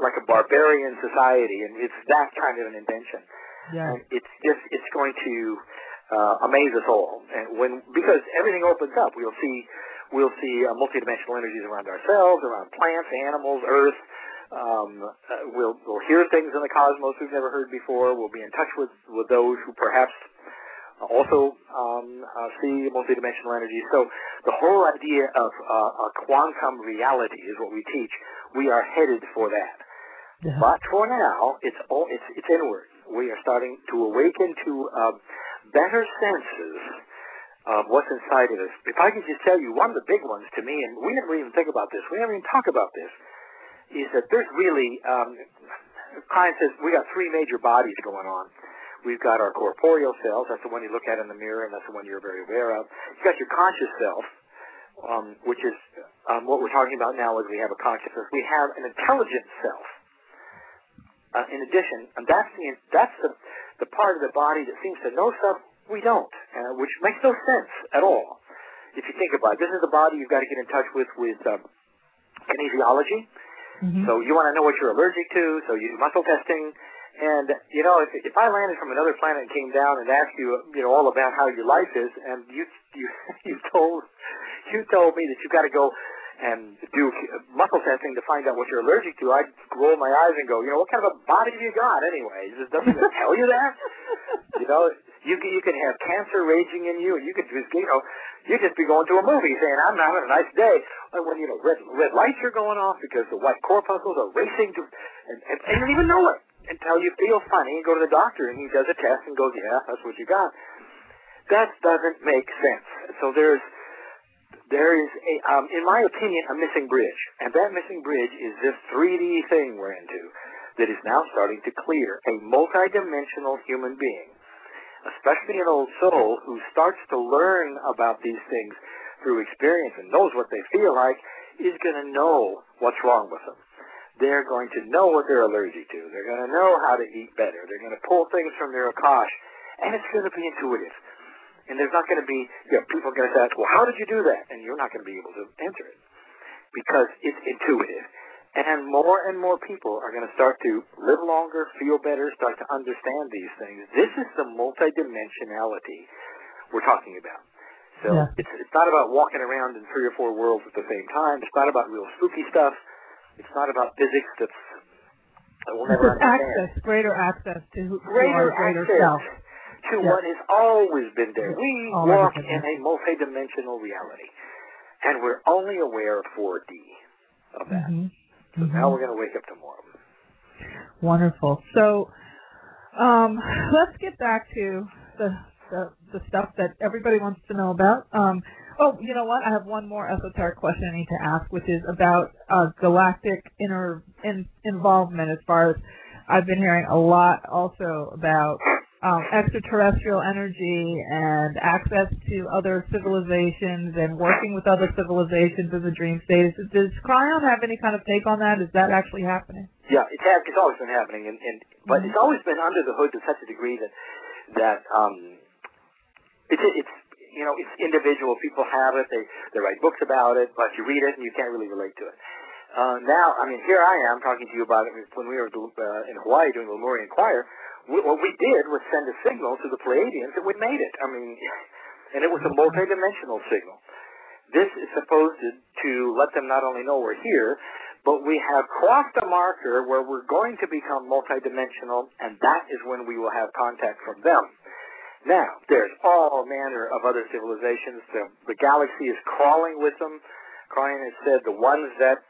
like a barbarian society, and it's that kind of an invention. Yeah. And it's just it's going to uh, amaze us all. And when because everything opens up, we'll see we'll see uh, multidimensional energies around ourselves, around plants, animals, Earth. Um, uh, we'll we'll hear things in the cosmos we've never heard before. We'll be in touch with with those who perhaps also um, uh, see multidimensional energy. So the whole idea of uh, a quantum reality is what we teach. We are headed for that. Yeah. But for now, it's all it's it's inward. We are starting to awaken to uh, better senses of what's inside of us. If I could just tell you one of the big ones to me, and we never even think about this, we never even talk about this, is that there's really um, Kryon says we got three major bodies going on. We've got our corporeal self, that's the one you look at in the mirror, and that's the one you're very aware of. You've got your conscious self, um, which is um, what we're talking about now is we have a consciousness. We have an intelligent self. Uh, in addition, and that's the that's the the part of the body that seems to know stuff we don't, uh, which makes no sense at all. If you think about it, this is the body you've got to get in touch with with um, kinesiology. Mm-hmm. So you want to know what you're allergic to, so you do muscle testing. And you know, if if I landed from another planet and came down and asked you, you know, all about how your life is, and you you you told you told me that you've got to go and do muscle testing to find out what you're allergic to, I'd roll my eyes and go, you know, what kind of a body have you got anyway? Does doesn't it tell you that? You know, you can you can have cancer raging in you, and you could just you know you just be going to a movie saying I'm having a nice day, and when you know red red lights are going off because the white corpuscles are racing to, and, and, and you don't even know it until you feel funny and go to the doctor and he does a test and goes, yeah, that's what you got. That doesn't make sense. So there's there is a, um, in my opinion, a missing bridge, and that missing bridge is this 3D thing we're into that is now starting to clear. A multidimensional human being, especially an old soul who starts to learn about these things through experience and knows what they feel like, is going to know what's wrong with them. They're going to know what they're allergic to. They're going to know how to eat better. They're going to pull things from their akash. And it's going to be intuitive. And there's not going to be, you know, people are going to say, well, how did you do that? And you're not going to be able to answer it. Because it's intuitive. And more and more people are going to start to live longer, feel better, start to understand these things. This is the multidimensionality we're talking about. So yeah. it's it's not about walking around in three or four worlds at the same time. It's not about real spooky stuff. It's not about physics that's that we'll never understand. access, greater access to, who, greater, to greater access self. To yes. what has always been there. We All walk in a multidimensional reality, and we're only aware of 4D of that. Mm-hmm. So mm-hmm. now we're going to wake up tomorrow. Wonderful. So um, let's get back to the, the the stuff that everybody wants to know about. Um, Oh, you know what? I have one more esoteric question I need to ask, which is about uh, galactic inner in, involvement. As far as I've been hearing a lot, also about um, extraterrestrial energy and access to other civilizations and working with other civilizations in the dream state. Does Kryon have any kind of take on that? Is that actually happening? Yeah, it's, it's always been happening, and, and but mm-hmm. it's always been under the hood to such a degree that that um, it's it's you know, it's individual. People have it. They they write books about it, but you read it and you can't really relate to it. Uh, now, I mean, here I am talking to you about it when we were uh, in Hawaii doing the Lemurian Choir. What we did was send a signal to the Pleiadians that we made it. I mean, and it was a multidimensional signal. This is supposed to, to let them not only know we're here, but we have crossed a marker where we're going to become multidimensional, and that is when we will have contact from them. Now, there's all manner of other civilizations. The, the galaxy is crawling with them. Kryon has said the ones that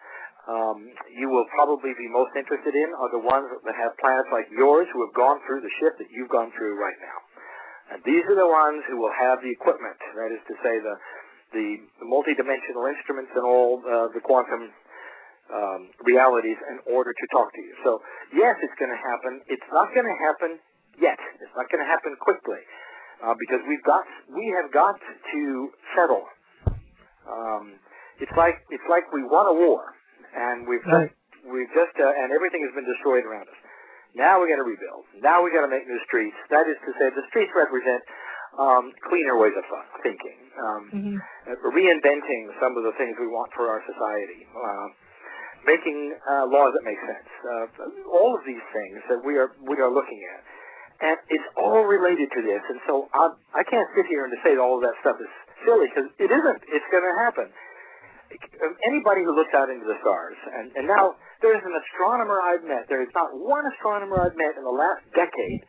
um, you will probably be most interested in are the ones that have planets like yours who have gone through the shift that you've gone through right now. And these are the ones who will have the equipment, that is to say, the the, multidimensional instruments and all uh, the quantum um, realities in order to talk to you. So yes, it's going to happen. It's not going to happen yet. It's not going to happen quickly uh, because we've got we have got to settle. Um, it's like it's like we won a war, and we've right. just, we've just uh, and everything has been destroyed around us. Now we got to rebuild. Now we got to make new streets. That is to say, the streets represent um, cleaner ways of thinking, um, mm-hmm. uh, reinventing some of the things we want for our society, uh, making uh, laws that make sense. Uh, all of these things that we are we are looking at and it's all related to this. And so I'm, I can't sit here and to say that all of that stuff is silly because it isn't. It's going to happen. Anybody who looks out into the stars, and, and now there's an astronomer I've met. There is not one astronomer I've met in the last decade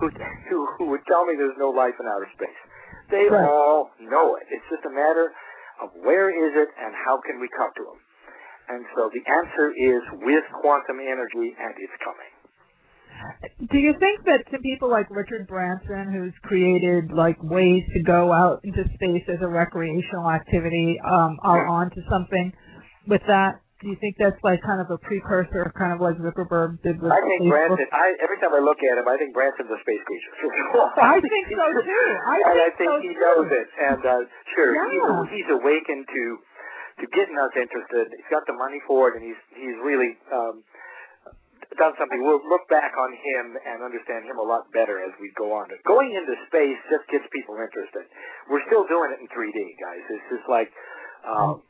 who who, who would tell me there's no life in outer space. They Right. all know it. It's just a matter of where is it and how can we come to them. And so the answer is with quantum energy, and it's coming. Do you think that some people like Richard Branson, who's created like ways to go out into space as a recreational activity, um, are onto something with that? Do you think that's like kind of a precursor, kind of like Zuckerberg did with I think Facebook? Branson. I every time I look at him, I think Branson's a space creature. I think so too. I and I think think so he too. knows it. And uh, sure, Yeah. he's, he's awakened to to getting us interested. He's got the money for it, and he's he's really um, done something. We'll look back on him and understand him a lot better as we go on. Going into space just gets people interested. We're still doing it in 3D, guys. It's just like. Um,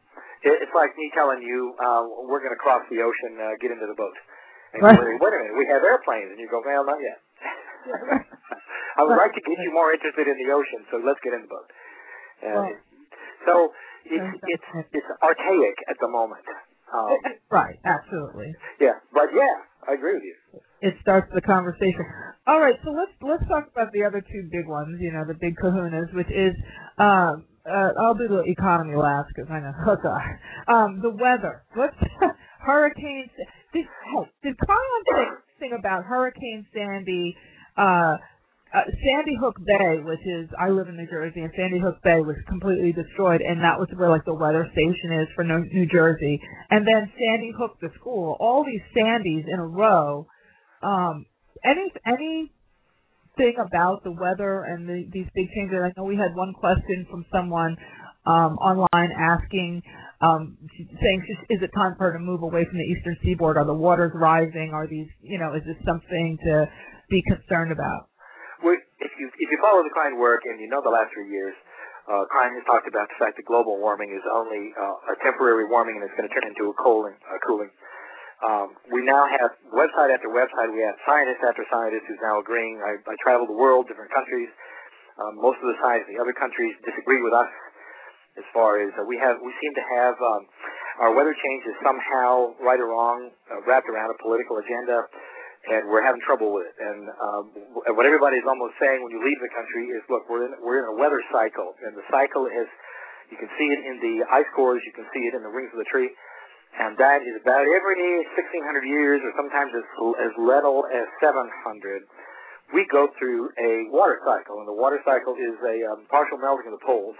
it's like me telling you uh, we're going to cross the ocean, uh, get into the boat. And Right. you say, wait a minute, we have airplanes, and you go, well, not yet. I would like to get you more interested in the ocean, so let's get in the boat. Uh, so it's it's it's archaic at the moment. Um, right, absolutely. yeah, but yeah, I agree with you. it starts the conversation. All right, so let's let's talk about the other two big ones. You know, the big kahunas, which is um, uh, I'll do the economy last because I know. Oh God, um, the weather. Let's hurricanes. Did oh, did Kryon say anything about Hurricane Sandy? Uh, uh, Sandy Hook Bay, which is I live in New Jersey, and Sandy Hook Bay was completely destroyed, and that was where like the weather station is for New, New Jersey. And then Sandy Hook, the school, all these Sandys in a row. Um, any anything about the weather and the, these big changes? I know we had one question from someone um, online asking, um, saying, is it time for her to move away from the eastern seaboard? Are the waters rising? Are these, you know, is this something to be concerned about? We if you if you follow the Kryon work and you know the last three years, uh, Kryon has talked about the fact that global warming is only uh, a temporary warming and it's going to turn into a cooling. A cooling. Um, we now have website after website. We have scientist after scientist who's now agreeing. I, I travel the world, different countries. Um, most of the science, the other countries disagree with us as far as uh, we have. We seem to have um, our weather change is somehow right or wrong uh, wrapped around a political agenda and we're having trouble with it. And um, what everybody is almost saying when you leave the country is, look, we're in we're in a weather cycle, and the cycle is you can see it in the ice cores, you can see it in the rings of the tree, and that is about every 1,600 years, or sometimes as as little as 700. We go through a water cycle, and the water cycle is a um, partial melting of the poles,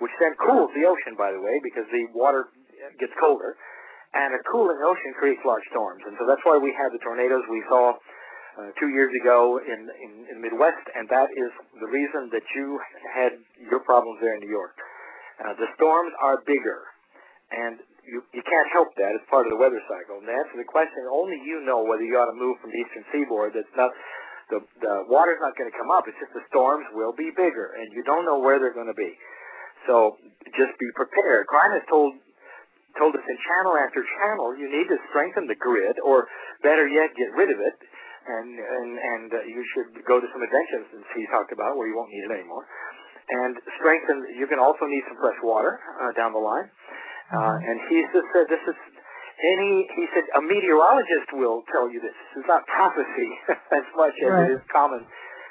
which then cools the ocean, by the way, because the water gets colder and a cooling ocean creates large storms. And so that's why we had the tornadoes we saw uh, two years ago in, in, in the Midwest, and that is the reason that you had your problems there in New York. Uh, the storms are bigger, and you, you can't help that. It's part of the weather cycle. And to answer the question, only you know whether you ought to move from the eastern seaboard. That's not the the water's not going to come up. It's just the storms will be bigger, and you don't know where they're going to be. So just be prepared. Kryon has told told us in channel after channel, you need to strengthen the grid, or better yet, get rid of it. And and and uh, you should go to some inventions that he talked about where you won't need it anymore. And strengthen. You can also need some fresh water uh, down the line. Uh, and he just said this is. Any, he said a meteorologist will tell you this. This is not prophecy as much as Right. it is common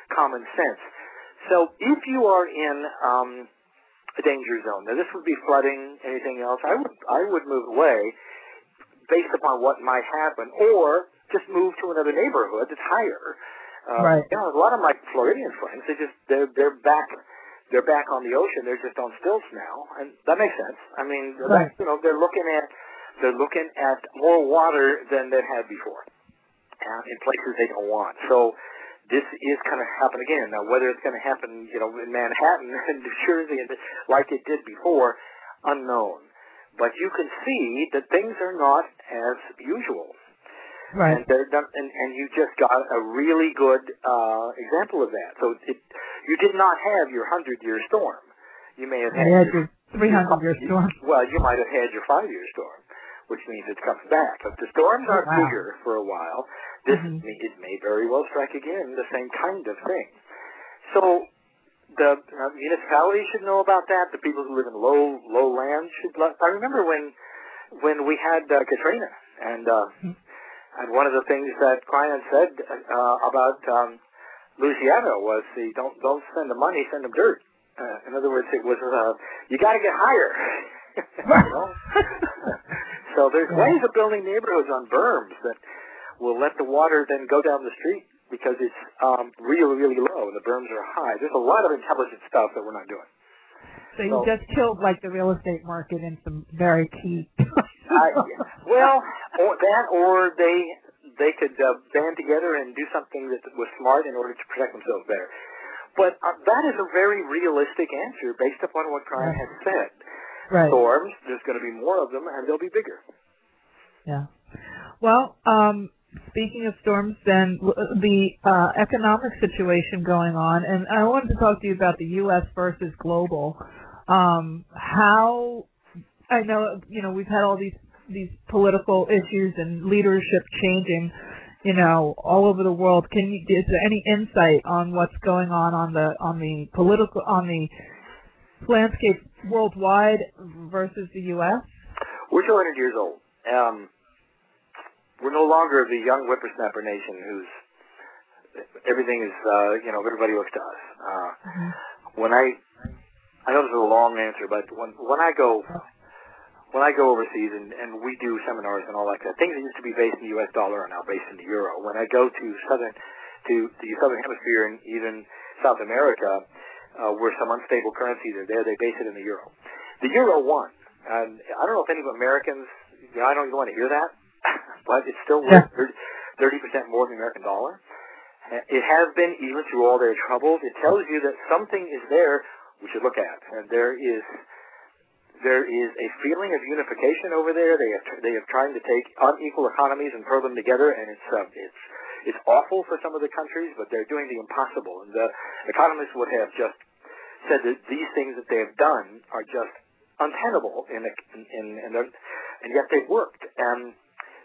common sense. So if you are in um, a danger zone. Now this would be flooding, anything else. I would I would move away based upon what might happen, or just move to another neighborhood that's higher. Uh, Right. You know, a lot of my Floridian friends, they just they're they're back they're back on the ocean. They're just on stilts now, and that makes sense. I mean, Right. you know, they're looking at they're looking at more water than they've had before, uh, in places they don't want. So this is going to happen again. Now, whether it's going to happen, you know, in Manhattan and New Jersey, and like it did before, unknown. But you can see that things are not as usual, Right. and they're done, and, and you just got a really good uh, example of that. So it, you did not have your hundred-year storm. You may have had had your your 300 year storm. well, you might have had your five-year storm, which means it comes back. If the storms are Wow. bigger for a while, this Mhm. may, it may very well strike again the same kind of thing. So the uh, municipalities should know about that. The people who live in low low lands should. I remember when when we had uh, Katrina, and uh, Mhm. and one of the things that Kryon said uh, about um, Louisiana was the don't don't send them money, send them dirt. Uh, in other words, it was uh, you got to get higher. so there's ways of building neighborhoods on berms that will let the water then go down the street because it's um, really really low and the berms are high. There's a lot of intelligent stuff that we're not doing. So you so, just killed like the real estate market in some very key. uh, well, or that, or they they could uh, band together and do something that was smart in order to protect themselves better. But uh, that is a very realistic answer based upon what Kryon has said. Right. Storms, there's going to be more of them, and they'll be bigger. Yeah. Well, um, speaking of storms, then the uh, economic situation going on, and I wanted to talk to you about the U.S. versus global. Um, how I know you know we've had all these these political issues and leadership changing, you know, all over the world. Can you is there any insight on what's going on on the on the political on the landscape worldwide versus the U.S.? We're 200 years old. Um, we're no longer the young whippersnapper nation who's everything is uh, you know everybody looks to us. Uh, mm-hmm. When I I know this is a long answer, but when when I go when I go overseas and, and we do seminars and all that kind of things that used to be based in the U.S. dollar are now based in the euro. When I go to southern to the southern hemisphere and even South America, uh, where some unstable currencies are there, they base it in the euro. The euro won, and I don't know if any of Americans, you know, I don't even want to hear that, but it's still worth thirty percent more than the American dollar. It has been even through all their troubles. It tells you that something is there we should look at. And there is there is a feeling of unification over there. They have they have tried to take unequal economies and throw them together, and it's uh, it's it's awful for some of the countries, but they're doing the impossible. And the economists would have just said that these things that they have done are just untenable, in, in, in, in and yet they've worked. And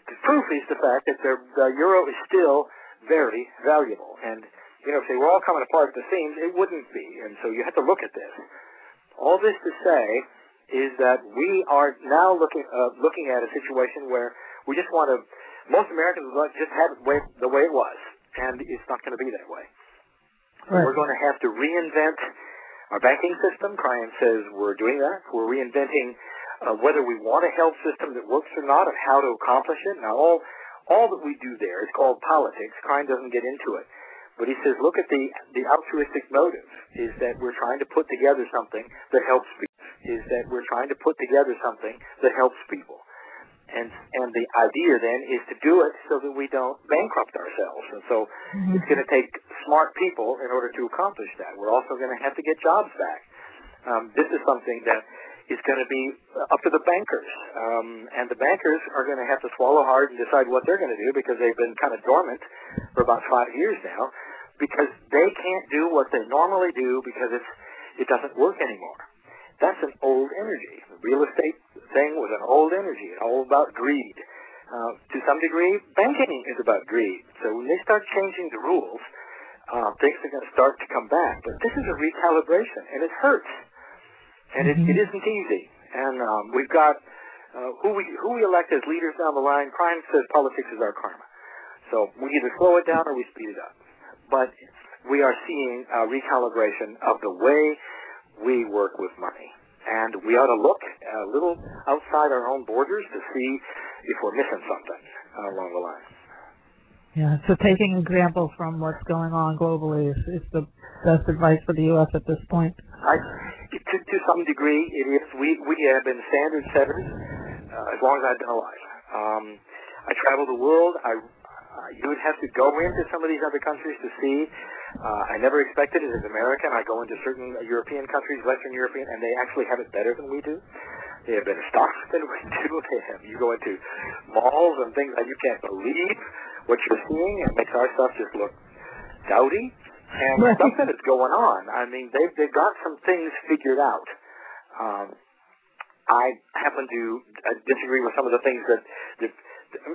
the proof is the fact that the, the euro is still very valuable. And you know, if they were all coming apart at the seams, it wouldn't be. And so you have to look at this. All this to say is that we are now looking uh, looking at a situation where we just want to. Most Americans would just have it way, the way it was, and it's not going to be that way. Right. We're going to have to reinvent our banking system. Kryon says we're doing that. We're reinventing uh, whether we want a health system that works or not, of how to accomplish it. Now, all all that we do there is called politics. Kryon doesn't get into it. But he says, look at the, the altruistic motive is that we're trying to put together something that helps people, is that we're trying to put together something that helps people. And, and the idea then is to do it so that we don't bankrupt ourselves. And so mm-hmm. it's going to take smart people in order to accomplish that. We're also going to have to get jobs back. Um, this is something that is going to be up to the bankers. Um, and the bankers are going to have to swallow hard and decide what they're going to do because they've been kind of dormant for about five years now because they can't do what they normally do because it's, it doesn't work anymore. That's an old energy. The real estate thing was an old energy, all about greed. Uh, to some degree, banking is about greed. So when they start changing the rules, uh, things are going to start to come back. But this is a recalibration, and it hurts, and mm-hmm. it, it isn't easy. And um, we've got uh, who we who we elect as leaders down the line. Kryon says politics is our karma. So we either slow it down or we speed it up. But we are seeing a recalibration of the way we work with money. And we ought to look a little outside our own borders to see if we're missing something along the line. Yeah, so taking examples from what's going on globally is, is the best advice for the U.S. at this point. I, to, to some degree, it is. We we have been standard setters uh, as long as I've been alive. Um, I travel the world. I uh, you would have to go into some of these other countries to see. Uh, I never expected it as an American. I go into certain European countries, Western European, and they actually have it better than we do. They have better stocks than we do. They have, you go into malls and things that you can't believe what you're seeing. It makes our stuff just look dowdy. And something is going on. I mean, they've they've got some things figured out. Um, I happen to uh, disagree with some of the things that, that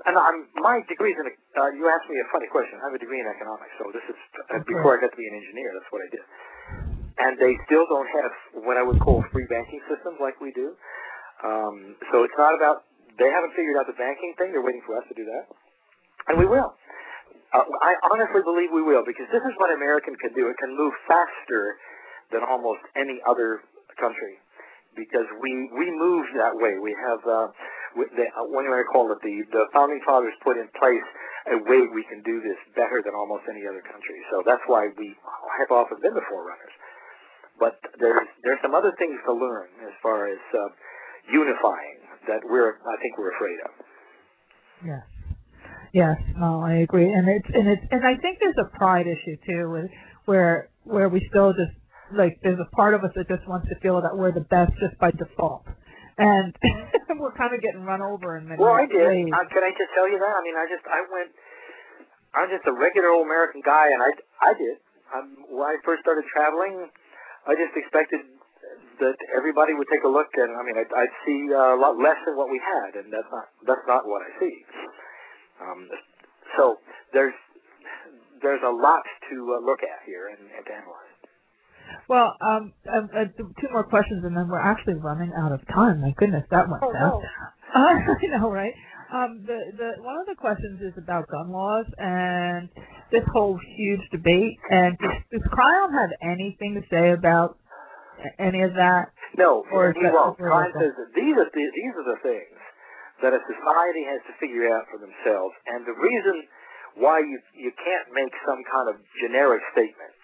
and I'm, my degree is in, a, uh, you asked me a funny question. I have a degree in economics, so this is, uh, before I got to be an engineer, that's what I did. And they still don't have what I would call free banking systems like we do. Um, so it's not about, they haven't figured out the banking thing, they're waiting for us to do that. And we will. Uh, I honestly believe we will because this is what American can do. It can move faster than almost any other country because we we move that way. We have uh, the, what do I call it? The the founding fathers put in place a way we can do this better than almost any other country. So that's why we have often been the forerunners. But there's there's some other things to learn as far as uh, unifying that we're I think we're afraid of. Yes. Yes, no, I agree, and it's and it's and I think there's a pride issue too, with, where where we still just like there's a part of us that just wants to feel that we're the best just by default, and we're kind of getting run over in many well, I did. Uh, can I just tell you that? I mean, I just I went. I'm just a regular old American guy, and I I did. Um, when I first started traveling, I just expected that everybody would take a look, and I mean, I'd, I'd see uh, a lot less than what we had, and that's not that's not what I see. Um, so there's there's a lot to uh, look at here and, and to analyze. Well, um, uh, uh, two more questions, and then we're actually running out of time. My goodness, that went oh, fast. No. Uh, I know, right? Um, the the one of the questions is about gun laws and this whole huge debate. And does, does Kryon have anything to say about any of that? No, or he won't. Kryon says that these are the, these are the things that a society has to figure out for themselves, and the reason why you you can't make some kind of generic statement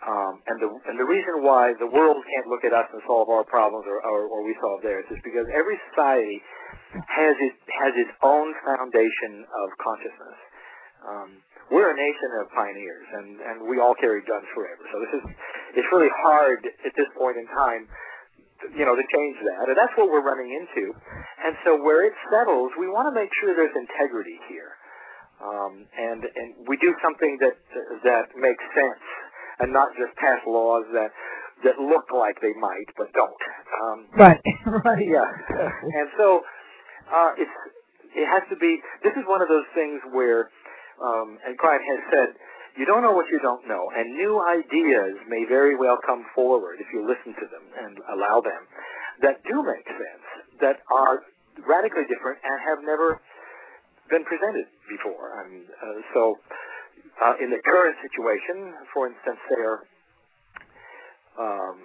um, and the and the reason why the world can't look at us and solve our problems or, or, or we solve theirs is because every society has it has its own foundation of consciousness. Um, we're a nation of pioneers, and and we all carry guns forever. So this is it's really hard at this point in time, you know, to change that, and that's what we're running into. And so where it settles, we want to make sure there's integrity here, um, and and we do something that that makes sense and not just pass laws that that look like they might but don't. Um, right. right. Yeah. and so uh, it's it has to be. This is one of those things where, um, and Kryon has said, you don't know what you don't know, and new ideas may very well come forward if you listen to them and allow them that do make sense, that are radically different and have never been presented before. And uh, so uh, in the current situation, for instance, they're um,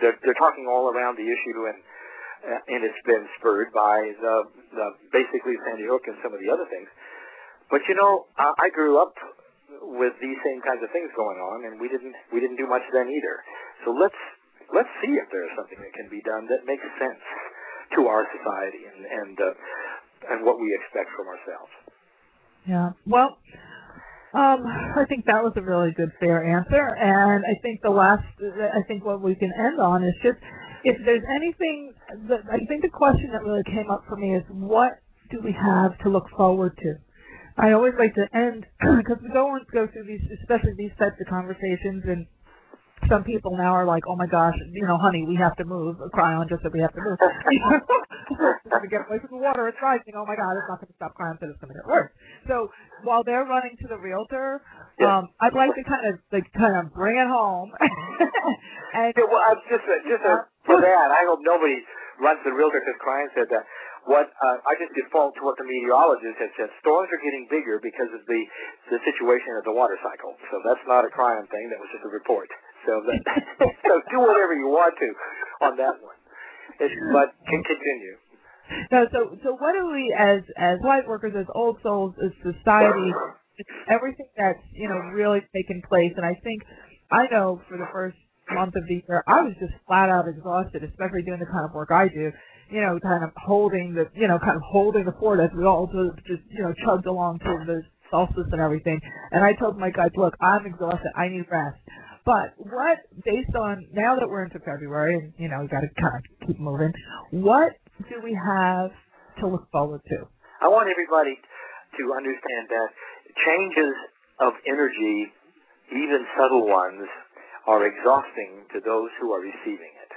they're, they're talking all around the issue, and uh, and it's been spurred by the, the basically Sandy Hook and some of the other things. But you know, I, grew up with these same kinds of things going on, and we didn't we didn't do much then either. So let's let's see if there's something that can be done that makes sense to our society and and uh, and what we expect from ourselves. Yeah. Well, um, I think that was a really good, fair answer. And I think the last, I think what we can end on is just if there's anything that I think the question that really came up for me is what do we have to look forward to? I always like to end because we go on go through these, especially these types of conversations, and some people now are like, oh my gosh, you know, honey, we have to move. Kryon just said we have to move. We're going to get away from the water. It's rising. Oh my God, it's not going to stop. Kryon said it's going to get worse. So while they're running to the realtor, yeah. um, I'd like to kind of like kind of bring it home. and yeah, well, I'm just uh, just uh, for that, I hope nobody runs to the realtor because Kryon said that what uh, I just default to what the meteorologist has said. Storms are getting bigger because of the the situation of the water cycle. So that's not a Kryon thing. That was just a report. So that, so do whatever you want to on that one. It, but can continue. No, so so what do we as as white workers, as old souls, as society, everything that's you know really taken place, and I think I know for the first month of the year I was just flat out exhausted, especially doing the kind of work I do. You know, kind of holding the you know kind of holding the fort as we all just, just you know chugged along to the solstice and everything. And I told my guys, look, I'm exhausted. I need rest. But what, based on now that we're into February and you know we got to kind of keep moving, what do we have to look forward to? I want everybody to understand that changes of energy, even subtle ones, are exhausting to those who are receiving it.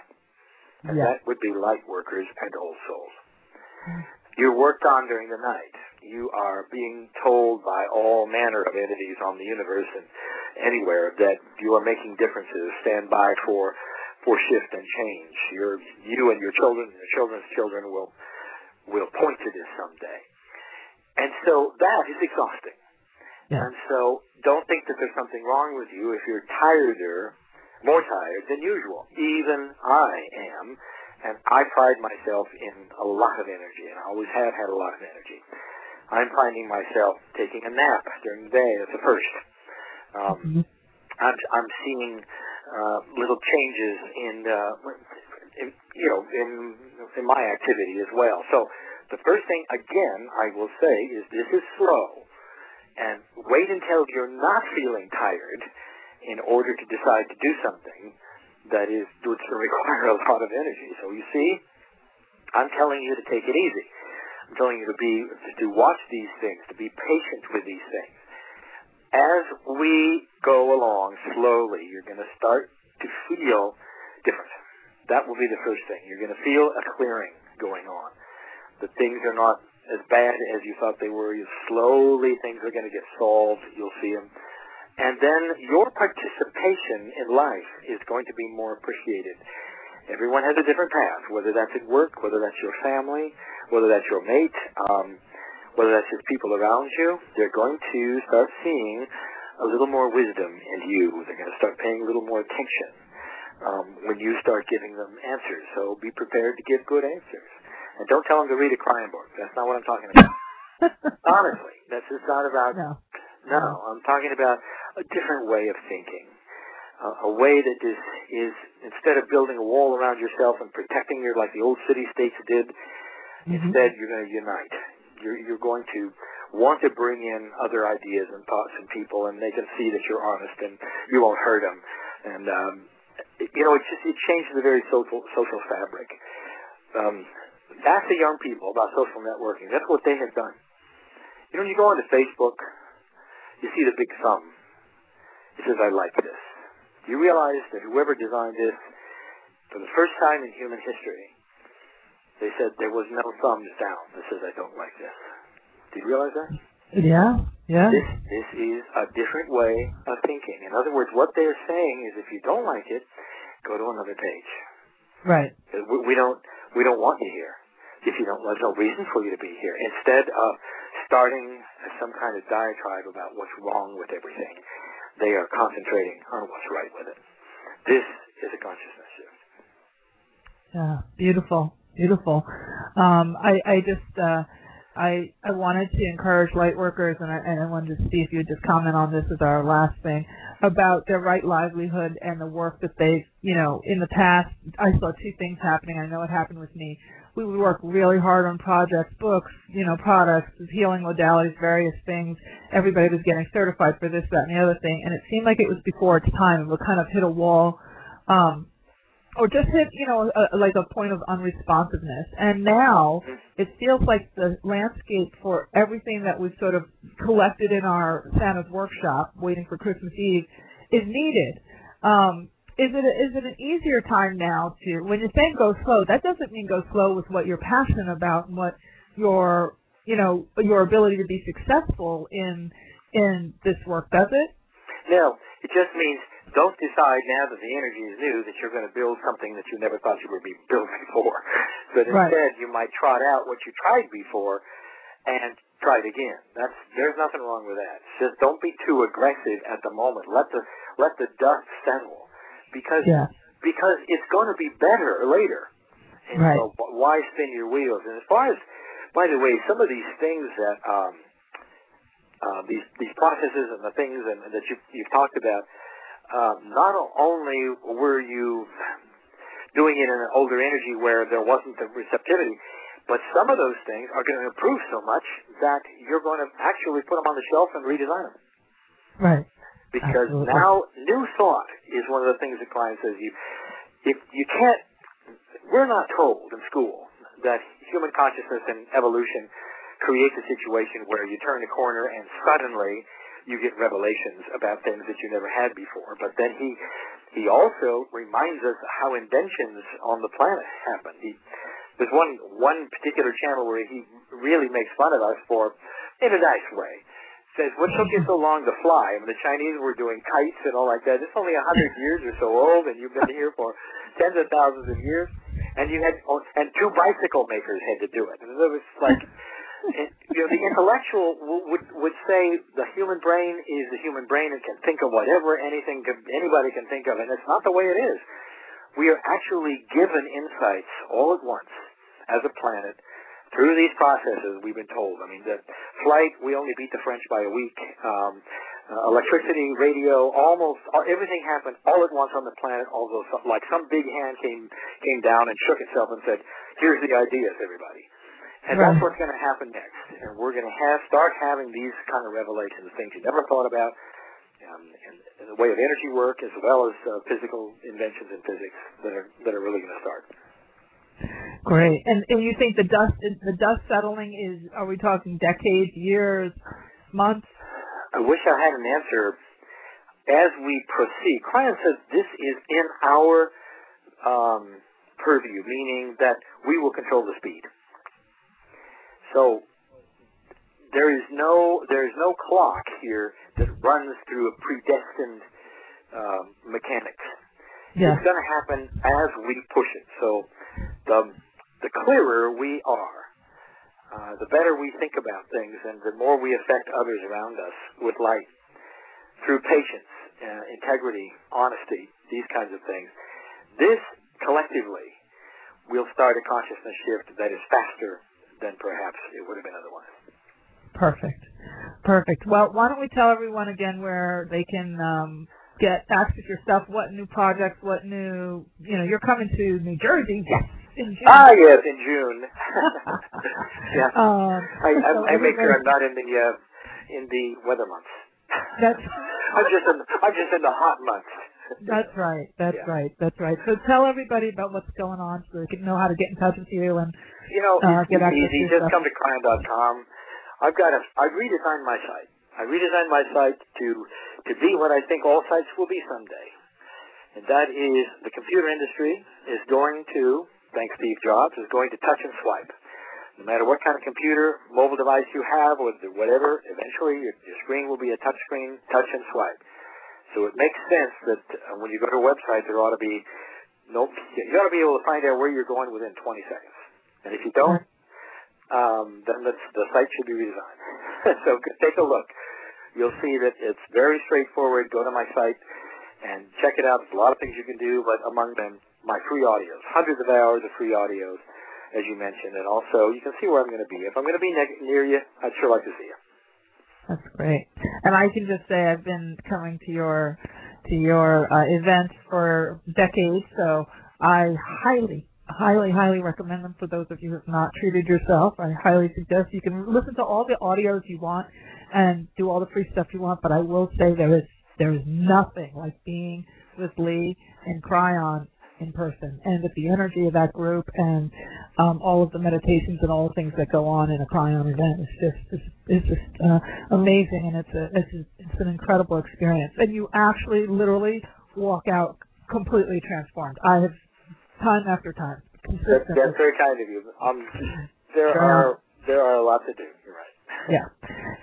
And yes. that would be light workers and old souls. You're worked on during the night. You are being told by all manner of entities on the universe and anywhere that you are making differences. Stand by for for shift and change. Your you and your children and your children's children will will point to this someday. And so that is exhausting. Yeah. And so don't think that there's something wrong with you if you're tireder, more tired than usual. Even I am, and I pride myself in a lot of energy, and I always have had a lot of energy. I'm finding myself taking a nap during the day. That's the first. Um, Mhm. I'm I'm seeing uh, little changes in, uh, in you know in in my activity as well. So the first thing again I will say is this is slow, and wait until you're not feeling tired in order to decide to do something that is going to require a lot of energy. So you see, I'm telling you to take it easy. I'm telling you to be to watch these things, to be patient with these things as we go along slowly, you're going to start to feel different. That will be the first thing. You're going to feel a clearing going on. That things are not as bad as you thought they were. Slowly things are going to get solved. You'll see them. And then your participation in life is going to be more appreciated. Everyone has a different path, whether that's at work, whether that's your family, whether that's your mate, um, whether that's just people around you, they're going to start seeing a little more wisdom in you. They're going to start paying a little more attention um, when you start giving them answers. So be prepared to give good answers. And don't tell them to read a Kryon book. That's not what I'm talking about. Honestly, that's just not about. no. No, I'm talking about a different way of thinking. Uh, a way that is, is instead of building a wall around yourself and protecting your like the old city states did, Mhm. instead you're going to unite you're, you're going to want to bring in other ideas and thoughts and people, and they can see that you're honest and you won't hurt them. And um, it, you know, it just it changes the very social social fabric. Um, ask the young people about social networking. That's what they have done. You know, when you go onto Facebook, you see the big thumb. It says, "I like this." Do you realize that whoever designed this, for the first time in human history, they said there was no thumbs down that says I don't like this. Do you realize that? Yeah. Yeah. This this is a different way of thinking. In other words, what they're saying is if you don't like it, go to another page. Right. Uh, we, we don't we don't want you here. If you don't, there's no reason for you to be here. Instead of starting some kind of diatribe about what's wrong with everything, they are concentrating on what's right with it. This is a consciousness shift. Yeah. Beautiful. Beautiful. Um, I, I just, uh, I, I wanted to encourage light workers and I, and I wanted to see if you would just comment on this as our last thing about their right livelihood and the work that they've, you know, in the past, I saw two things happening. I know it happened with me. We would work really hard on projects, books, you know, products, healing modalities, various things. Everybody was getting certified for this, that, and the other thing. And it seemed like it was before its time. Would kind of hit a wall. Um, or just hit, you know, a, like a point of unresponsiveness. And now it feels like the landscape for everything that we've sort of collected in our Santa's workshop, waiting for Christmas Eve, is needed. Um, is it is it an easier time now to when you're saying go slow? That doesn't mean go slow with what you're passionate about and what your you know your ability to be successful in in this work, does it? No, it just means don't decide now that the energy is new that you're going to build something that you never thought you would be building before. But Right. instead, you might trot out what you tried before and try it again. That's there's nothing wrong with that. Just don't be too aggressive at the moment. Let the let the dust settle because Yeah. because it's going to be better later. And Right. so why spin your wheels? And as far as by the way, some of these things that um, uh, these these processes and the things and, that you you've talked about, um, not only were you doing it in an older energy where there wasn't the receptivity, but some of those things are going to improve so much that you're going to actually put them on the shelf and redesign them. Right. Because Absolutely. now new thought is one of the things the client says you if you can't we're not told in school that human consciousness and evolution creates a situation where you turn a corner and suddenly you get revelations about things that you never had before. But then he he also reminds us how inventions on the planet happen. He there's one one particular channel where he really makes fun of us for in a nice way. Says what took you so long to fly? I mean, the Chinese were doing kites and all like that. It's only a hundred years or so old, and you've been here for tens of thousands of years. And you had and two bicycle makers had to do it. And it was like you know, the intellectual would would say the human brain is the human brain and can think of whatever anything can, anybody can think of, and it's not the way it is. We are actually given insights all at once as a planet through these processes. We've been told. I mean, the flight we only beat the French by a week. Um, uh, electricity, radio, almost all, everything happened all at once on the planet. Although, some, like some big hand came came down and shook itself and said, "Here's the ideas, everybody." And right. that's what's going to happen next. And we're going to have start having these kind of revelations, things you never thought about, um, in, in the way of energy work as well as uh, physical inventions in physics that are that are really going to start. Great. And and you think the dust the dust settling is? Are we talking decades, years, months? I wish I had an answer. As we proceed, Kryon says this is in our um, purview, meaning that we will control the speed. So there is no there is no clock here that runs through a predestined uh, mechanics. Yeah. It's going to happen as we push it. So the the clearer we are, uh, the better we think about things, and the more we affect others around us with light through patience, uh, integrity, honesty, these kinds of things. This collectively will start a consciousness shift that is faster than perhaps it would have been otherwise. Perfect. Perfect. Well, why don't we tell everyone again where they can um, get access to your stuff, what new projects, what new, you know, you're coming to New Jersey. Yes. In June. Ah, yes, in June. yeah. Um, I, I, so I make sure I'm not in the uh, in the weather months. That's. I'm just in I'm just in the hot months. That's right. That's yeah. right. That's right. So tell everybody about what's going on so they can know how to get in touch with you and you know, uh, it's easy. Just come to Kryon.com. I've got a. I redesigned my site. I redesigned my site to to be what I think all sites will be someday, and that is the computer industry is going to, thanks Steve Jobs, is going to touch and swipe. No matter what kind of computer, mobile device you have, or whatever, eventually your, your screen will be a touch screen, touch and swipe. So it makes sense that uh, when you go to a website, there ought to be no, you ought to be able to find out where you're going within 20 seconds. And if you don't, um, then the, the site should be redesigned. so take a look. You'll see that it's very straightforward. Go to my site and check it out. There's a lot of things you can do, but among them, my free audios, hundreds of hours of free audios, as you mentioned, and also you can see where I'm going to be. If I'm going to be ne- near you, I'd sure like to see you. That's great. And I can just say I've been coming to your to your uh, events for decades, so I highly highly, highly recommend them for those of you who have not treated yourself. I highly suggest you can listen to all the audios you want and do all the free stuff you want, but I will say there is there is nothing like being with Lee and Kryon in person and with the energy of that group and um, all of the meditations and all the things that go on in a Kryon event is just it's, it's just uh, amazing and it's a it's a, it's an incredible experience and you actually literally walk out completely transformed. I have time after time. That's, that's very kind of you. Um, there sure. are there are a lot to do. You're right. yeah.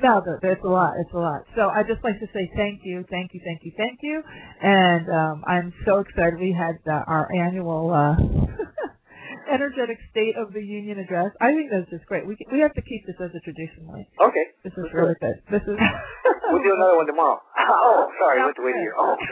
No, it's a lot. It's a lot. So I just like to say thank you, thank you, thank you, thank you, and um, I'm so excited. We had uh, our annual. Uh, energetic state of the union address. I think that's just great. We we have to keep this as a tradition. Like, okay. This is really good. This is. we'll do another one tomorrow. Oh, sorry, I went to wait a year. Oh, okay.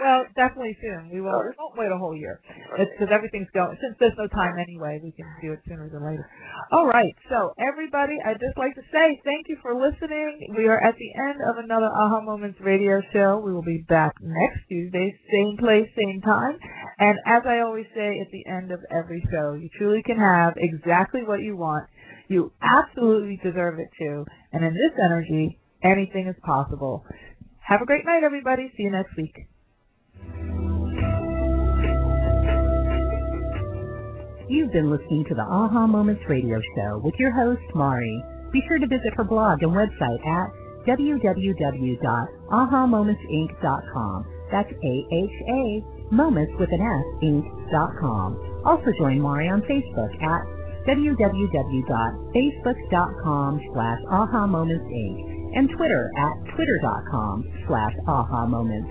Well, definitely soon. We won't. We won't wait a whole year. It's because everything's going. Since there's no time anyway, we can do it sooner than later. All right. So everybody, I'd just like to say thank you for listening. We are at the end of another Aha Moments radio show. We will be back next Tuesday, same place, same time. And as I always say at the end of every show, you truly can have exactly what you want. You absolutely deserve it too. And in this energy, anything is possible. Have a great night, everybody. See you next week. You've been listening to the Aha Moments radio show with your host, Mari. Be sure to visit her blog and website at www.ahamomentsinc.com. That's A-H-A, moments with an S, inc.com. Also join Mari on Facebook at www.facebook.com slash aha moments inc and Twitter at twitter.com slash aha moments.